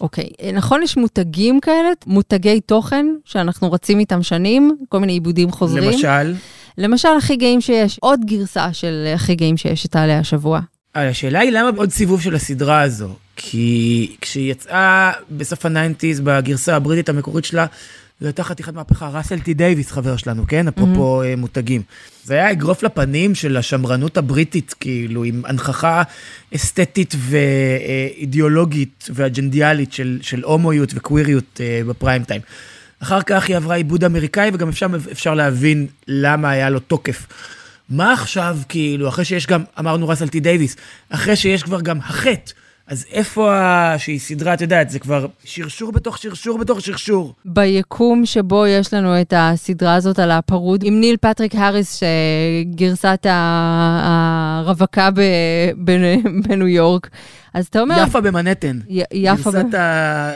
אוקיי, אה, נכון, יש מותגים כאלה, מותגי תוכן, שאנחנו רצים איתם שנים, כל מיני עיבודים חוזרים. למשל, למשל, הכי גאים שיש, עוד גרסה של הכי גאים שיש שתעלה השבוע. אה, השאלה היא למה עוד סיבוב של הסדרה הזו? כי כשהיא יצאה בסוף ה nineties בגרסה הבריטית המקורית שלה, זו הייתה חתיכת מהפכה, ראסל טי דייוויס חבר שלנו, כן? אפרופו אה, מותגים. זה היה אגרוף לפנים של השמרנות הבריטית, כאילו, עם הנכחה אסתטית ואידיאולוגית ואג'נדיאלית של, של הומואיות וקוויריות אה, בפריים טיים. אחר כך היא עברה עיבוד אמריקאי, וגם אפשר, אפשר להבין למה היה לו תוקף. מה עכשיו, כאילו, אחרי שיש גם, אמרנו ראסל טי דייוויס, אחרי שיש כבר גם החטא, אז איפה ה... שהיא סדרה, את יודעת, זה כבר שרשור בתוך שרשור בתוך שרשור. ביקום שבו יש לנו את הסדרה הזאת על הפרוד, עם ניל פטריק האריס, שגרסת הרווקה ב- בנ- בניו יורק. אז אתה אומר... יפה במנהטן. י- יפה. ב- גרסת, ה...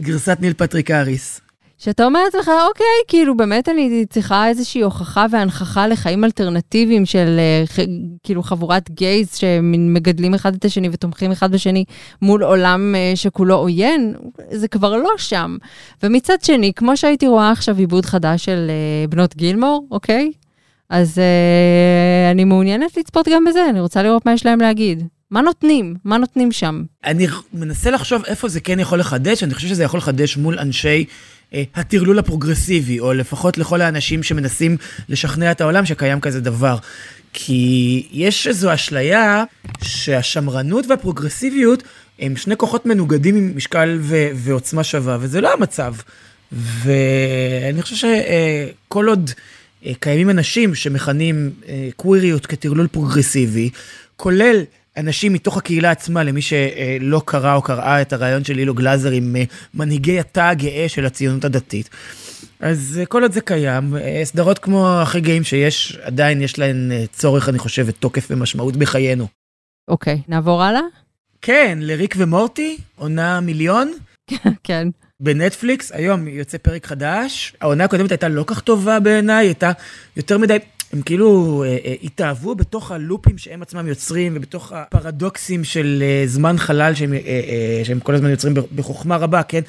גרסת ניל פטריק האריס. שאתה אומר לעצמך, אוקיי, כאילו באמת אני צריכה איזושהי הוכחה והנכחה לחיים אלטרנטיביים של אה, ח, כאילו חבורת גייז שמגדלים אחד את השני ותומכים אחד בשני מול עולם אה, שכולו עוין, זה כבר לא שם. ומצד שני, כמו שהייתי רואה עכשיו עיבוד חדש של אה, בנות גילמור, אוקיי? אז אה, אני מעוניינת לצפות גם בזה, אני רוצה לראות מה יש להם להגיד. מה נותנים? מה נותנים שם? אני מנסה לחשוב איפה זה כן יכול לחדש, אני חושב שזה יכול לחדש מול אנשי הטרלול הפרוגרסיבי, או לפחות לכל האנשים שמנסים לשכנע את העולם שקיים כזה דבר. כי יש איזו אשליה שהשמרנות והפרוגרסיביות הם שני כוחות מנוגדים עם משקל ו- ועוצמה שווה, וזה לא המצב. ואני חושב שכל עוד אה, קיימים אנשים שמכנים אה, קוויריות כטרלול פרוגרסיבי, כולל אנשים מתוך הקהילה עצמה, למי שלא קרא או קראה את הרעיון של אילו גלאזר עם אה, מנהיגי התא הגאה של הציונות הדתית. אז אה, כל עוד זה קיים, אה, סדרות כמו הכי גאים שיש, עדיין יש להן צורך, אני חושב, ותוקף ומשמעות בחיינו. אוקיי, נעבור הלאה? כן, לריק ומורטי, עונה מיליון. כן. בנטפליקס, היום יוצא פרק חדש. העונה הקודמת הייתה לא כך טובה בעיניי, הייתה יותר מדי, הם כאילו אה, אה, התאהבו בתוך הלופים שהם עצמם יוצרים, ובתוך הפרדוקסים של אה, זמן חלל שהם, שהם כל הזמן יוצרים בחוכמה רבה, כן?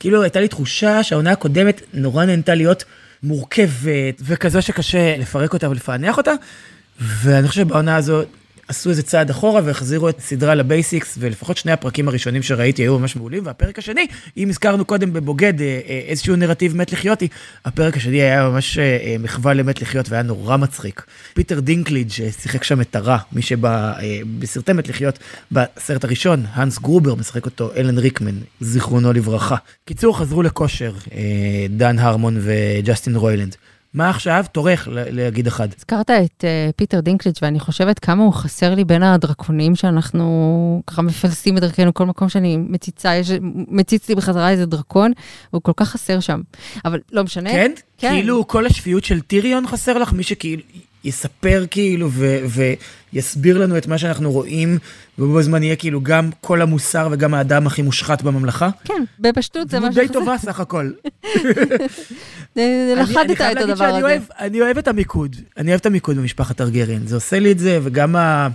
כאילו הייתה לי תחושה שהעונה הקודמת נורא נהנתה להיות מורכבת, וכזו שקשה לפרק אותה ולפענח אותה, ואני חושב שבעונה הזו עשו איזה צעד אחורה והחזירו את הסדרה לבייסיקס, ולפחות שני הפרקים הראשונים שראיתי היו ממש מעולים, והפרק השני, אם הזכרנו קודם בבוגד אה, אה, איזשהו נרטיב מת לחיותי, הפרק השני היה ממש אה, מחווה למת לחיות והיה נורא מצחיק. פיטר דינקליג' ששיחק שם את הרע, מי שבסרטי מת לחיות, בסרט הראשון, האנס גרובר משחק אותו אלן ריקמן, זיכרונו לברכה. קיצור, חזרו לכושר, דן הרמון וג'סטין רוילנד. מה עכשיו? תורך להגיד אחד. הזכרת את uh, פיטר דינקליץ' ואני חושבת כמה הוא חסר לי בין הדרקונים שאנחנו ככה מפלסים בדרכנו, כל מקום שאני מציצה, יש, מציץ לי בחזרה איזה דרקון, והוא כל כך חסר שם. אבל לא משנה. כן? כן. כאילו כל השפיות של טיריון חסר לך? מי שכאילו יספר כאילו ו- ויסביר לנו את מה שאנחנו רואים, ובו בזמן יהיה כאילו גם כל המוסר וגם האדם הכי מושחת בממלכה? כן, בפשטות זה מה די שחסר. טובה סך הכל. אני- אני חייב את הדבר הזה. אוהב- אני אוהב את המיקוד, אני אוהב את המיקוד במשפחת טרגריאן, זה עושה לי את זה, וגם ה-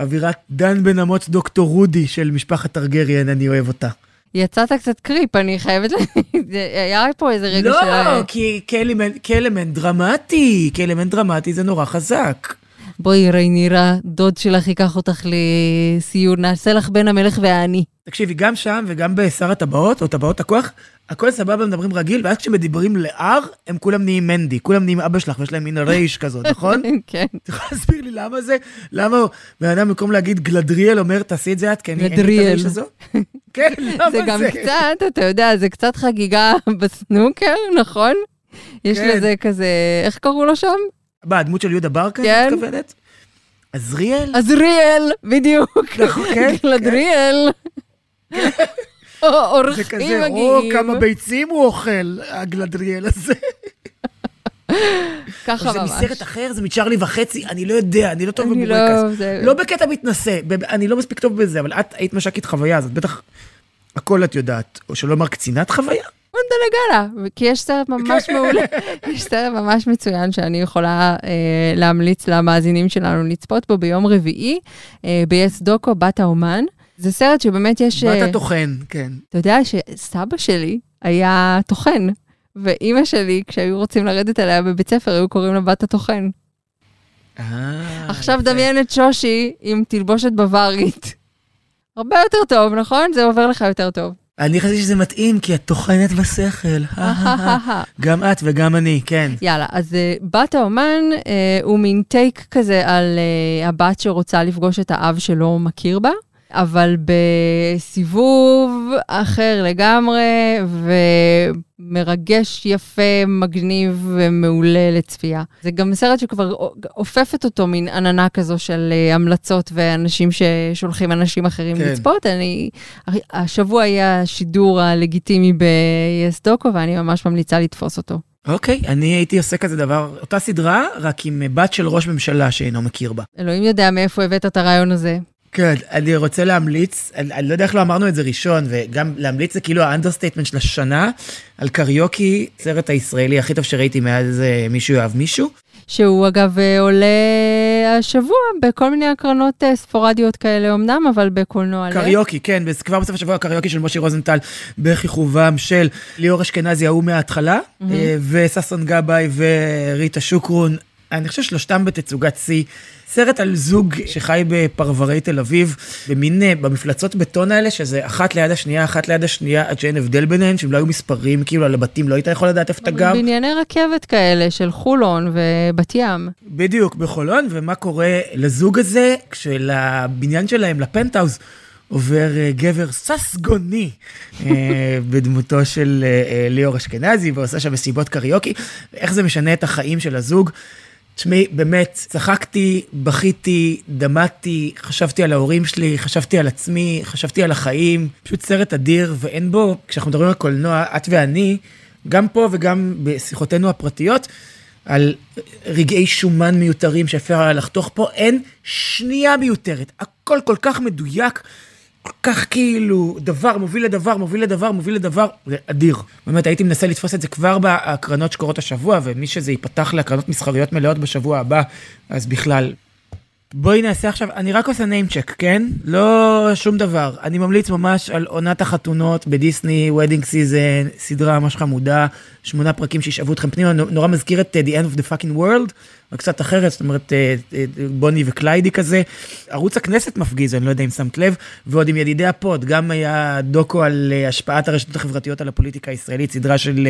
אווירת דן בן אמוץ דוקטור רודי של משפחת טרגריאן, אני אוהב אותה. יצאת קצת קריפ, אני חייבת להגיד, היה פה איזה רגע לא, של... כי כאלמנט- כאלמנט דרמטי, כאלמנט דרמטי זה נורא חזק. בואי ריינירה, דוד שלך ייקח אותך לסיור, נעשה לך בין המלך והעני. תקשיבי, גם שם וגם בשר הטבעות, או טבעות הכוח, הכל סבבה, מדברים רגיל, ואז כשמדברים לאר, הם כולם נהיים מנדי, כולם נהיים אבא שלך, ויש להם מין רייש כזאת, נכון? כן. אתה יכול להסביר לי למה זה? למה בן אדם במקום להגיד גלדריאל אומר, תעשי את זה את, כי אני אין את גלדריאל. הרייש הזו? כן, למה זה זה? גם קצת, אתה יודע, זה קצת חגיגה בסנוקר, נכון? יש כן. לזה כזה, איך קראו לו שם? מה, הדמות של יהודה ברקה, כן. את מתכוונת? עזריאל? עזריאל, בדיוק. נכון, כן, גלדריאל. או- זה אורחים כזה, או מגיעים. כמה ביצים הוא אוכל, הגלדריאל הזה. ככה זה ממש. מסרט אחר, זה מצ'רלי וחצי, אני לא יודע, אני לא טוב בבורקס. לא, זה- לא בקטע מתנשא, אני לא מספיק טוב בזה, אבל את היית מש"קית חוויה, אז את בטח הכל את יודעת, או שלא לומר קצינת חוויה? בוא נדלג הלאה, כי יש סרט ממש מעולה, יש סרט ממש מצוין שאני יכולה אה, להמליץ למאזינים שלנו לצפות בו ביום רביעי, אה, ב-yes דוקו, בת האומן. זה סרט שבאמת יש... אה, בת הטוחן, כן. אתה יודע שסבא שלי היה טוחן, ואימא שלי, כשהיו רוצים לרדת עליה בבית ספר, היו קוראים לה בת הטוחן. אה, עכשיו. דמיין את שושי עם תלבושת בווארית. הרבה יותר טוב, נכון? זה עובר לך יותר טוב. אני חשבתי שזה מתאים, כי את טוחנת בשכל. גם את וגם אני, כן. יאללה, אז uh, בת האומן uh, הוא מין טייק כזה על uh, הבת שרוצה לפגוש את האב שלא מכיר בה, אבל בסיבוב אחר לגמרי, ומרגש, יפה, מגניב ומעולה לצפייה. זה גם סרט שכבר אופפת אותו מין עננה כזו של uh, המלצות ואנשים ששולחים אנשים אחרים כן. לצפות. אני, השבוע היה השידור הלגיטימי ב-yes דוקו, ואני ממש ממליצה לתפוס אותו. אוקיי, אני הייתי עושה כזה דבר, אותה סדרה, רק עם בת של ראש ממשלה שאינו מכיר בה. אלוהים יודע מאיפה הבאת את הרעיון הזה. כן, אני רוצה להמליץ, אני, אני לא יודע איך לא אמרנו את זה ראשון, וגם להמליץ זה כאילו ה understatement של השנה, על קריוקי, סרט הישראלי הכי טוב שראיתי מאז אה, מישהו יאהב מישהו. שהוא אגב אה, עולה השבוע בכל מיני הקרנות אה, ספורדיות כאלה אמנם, אבל בקולנוע. קריוקי, כן, כבר בסוף השבוע הקריוקי של משה רוזנטל, בכיכובם של ליאור אשכנזי, ההוא מההתחלה, אה, וששון גבאי וריטה שוקרון. אני חושב שלושתם בתצוגת שיא. סרט על זוג שחי בפרברי תל אביב, במין, אה, במפלצות בטון האלה, שזה אחת ליד השנייה, אחת ליד השנייה, עד שאין הבדל ביניהן, שהם לא היו מספרים כאילו על הבתים, לא היית יכול לדעת איפה אתה גר. בנייני רכבת כאלה של חולון ובת ים. בדיוק, בחולון, ומה קורה לזוג הזה, כשלבניין שלהם, לפנטהאוז, עובר אה, גבר ססגוני אה, בדמותו של ליאור אשכנזי, ועושה שם מסיבות קריוקי, איך זה משנה את החיים של הזוג. תשמעי, באמת, צחקתי, בכיתי, דמעתי, חשבתי על ההורים שלי, חשבתי על עצמי, חשבתי על החיים, פשוט סרט אדיר, ואין בו, כשאנחנו מדברים על קולנוע, את ואני, גם פה וגם בשיחותינו הפרטיות, על רגעי שומן מיותרים שאפשר היה לחתוך פה, אין שנייה מיותרת. הכל כל כך מדויק, כל כך כאילו דבר מוביל לדבר, מוביל לדבר, מוביל לדבר, זה אדיר. באמת, הייתי מנסה לתפוס את זה כבר בהקרנות שקורות השבוע, ומי שזה ייפתח להקרנות מסחריות מלאות בשבוע הבא, אז בכלל, בואי נעשה עכשיו, אני רק עושה name check, כן? לא שום דבר. אני ממליץ ממש על עונת החתונות בדיסני, Wedding Season, סדרה ממש חמודה, שמונה פרקים שישאבו אתכם פנימה, נו- נורא מזכיר את uh, The End of the Fucking World, רק קצת אחרת, זאת אומרת, uh, uh, בוני וקליידי כזה. ערוץ הכנסת מפגיז, אני לא יודע אם שמת לב, ועוד עם ידידי הפוד, גם היה דוקו על השפעת הרשתות החברתיות על הפוליטיקה הישראלית, סדרה של...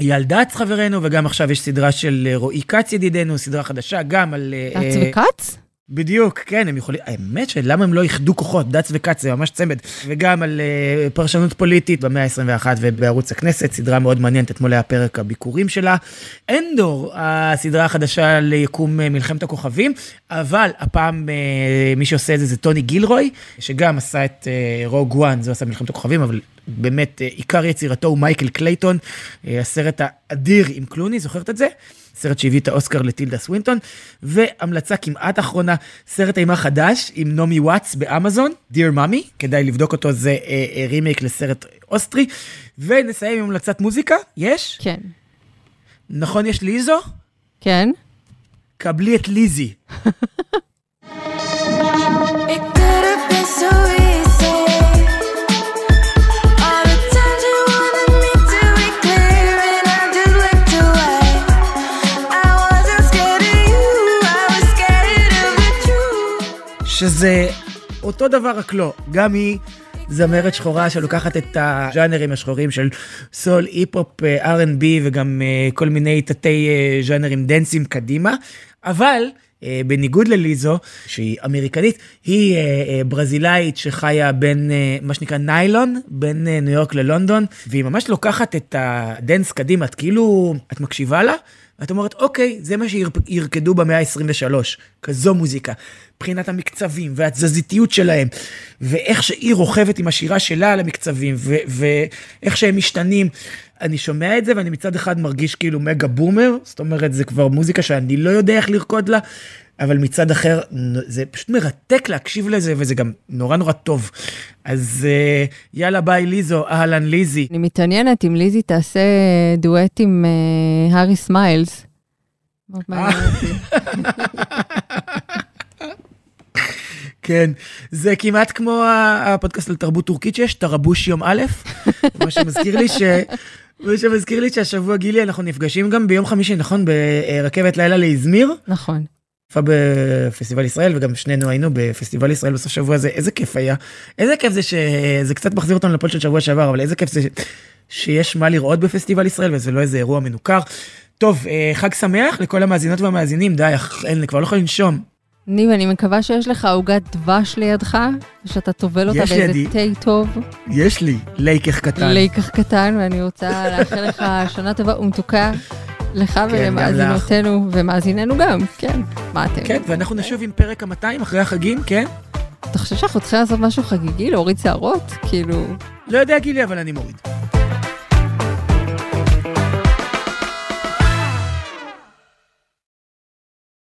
אייל דץ חברנו, וגם עכשיו יש סדרה של רועי כץ ידידנו, סדרה חדשה, גם על... דץ וכץ? בדיוק, כן, הם יכולים, האמת שלמה הם לא איחדו כוחות, דץ וכץ זה ממש צמד, וגם על uh, פרשנות פוליטית במאה ה-21 ובערוץ הכנסת, סדרה מאוד מעניינת, אתמול היה פרק הביקורים שלה. אנדור, הסדרה החדשה ליקום uh, מלחמת הכוכבים, אבל הפעם uh, מי שעושה את זה זה טוני גילרוי, שגם עשה את uh, Rogue One, זה עשה מלחמת הכוכבים, אבל באמת עיקר יצירתו הוא מייקל קלייטון, הסרט האדיר עם קלוני, זוכרת את זה? סרט שהביא את האוסקר לטילדה סווינטון, והמלצה כמעט אחרונה, סרט אימה חדש עם נעמי וואטס באמזון, Dear Mommy, כדאי לבדוק אותו, זה אה, אה, רימייק לסרט אוסטרי, ונסיים עם המלצת מוזיקה, יש? כן. נכון, יש ליזו? כן? קבלי את ליזי. שזה אותו דבר רק לא, גם היא זמרת שחורה שלוקחת את הז'אנרים השחורים של סול, היפ-הופ, אה, R&B וגם אה, כל מיני תתי אה, ז'אנרים דנסים קדימה, אבל בניגוד לליזו, שהיא אמריקנית, היא אה, אה, ברזילאית שחיה בין אה, מה שנקרא NyLon, בין אה, ניו יורק ללונדון, והיא ממש לוקחת את ה dance קדימה, את כאילו, את מקשיבה לה, ואת אומרת, אוקיי, זה מה שירקדו במאה ה-23, כזו מוזיקה. מבחינת המקצבים והתזזיתיות שלהם, ואיך שהיא רוכבת עם השירה שלה על המקצבים, ואיך שהם משתנים. אני שומע את זה ואני מצד אחד מרגיש כאילו mega boomer, זאת אומרת, זה כבר מוזיקה שאני לא יודע איך לרקוד לה, אבל מצד אחר, זה פשוט מרתק להקשיב לזה, וזה גם נורא נורא טוב. אז אה, יאללה ביי ליזו, אהלן ליזי. אני מתעניינת אם ליזי תעשה דואט עם אה, הארי סטיילס. אותי. כן, זה כמעט כמו הפודקאסט על תרבות טורקית שיש, תרבוש יום א', מה שמזכיר לי ש... מה שמזכיר לי שהשבוע גילי אנחנו נפגשים גם ביום חמישי, נכון? ברכבת לילה לאזמיר, נכון. הופעה בפסטיבל ישראל, וגם שנינו היינו בפסטיבל ישראל בסוף שבוע הזה, איזה כיף היה. איזה כיף זה שזה קצת מחזיר אותנו לפוד של שבוע שעבר, אבל איזה כיף זה שיש מה לראות בפסטיבל ישראל, וזה לא איזה אירוע מנוכר. טוב, אה, חג שמח לכל המאזינות והמאזינים, די, אין, כבר לא יכול לנשום. ניב, אני מקווה שיש לך עוגת דבש לידך, ושאתה טובל אותה באיזה לידי. תה טוב, יש לי לייקח קטן. ליקח קטן, ואני רוצה לאחל לך שנה טובה ומתוקה, לך כן, ולמאזינותינו, ומאזיננו גם, כן. מה אתם? כן, ואנחנו נשוב עם פרק ה-200 אחרי החגים, כן? אתה חושב שאנחנו צריכים לעשות משהו חגיגי, להוריד שערות? כאילו... לא יודע גילי, אבל אני מוריד.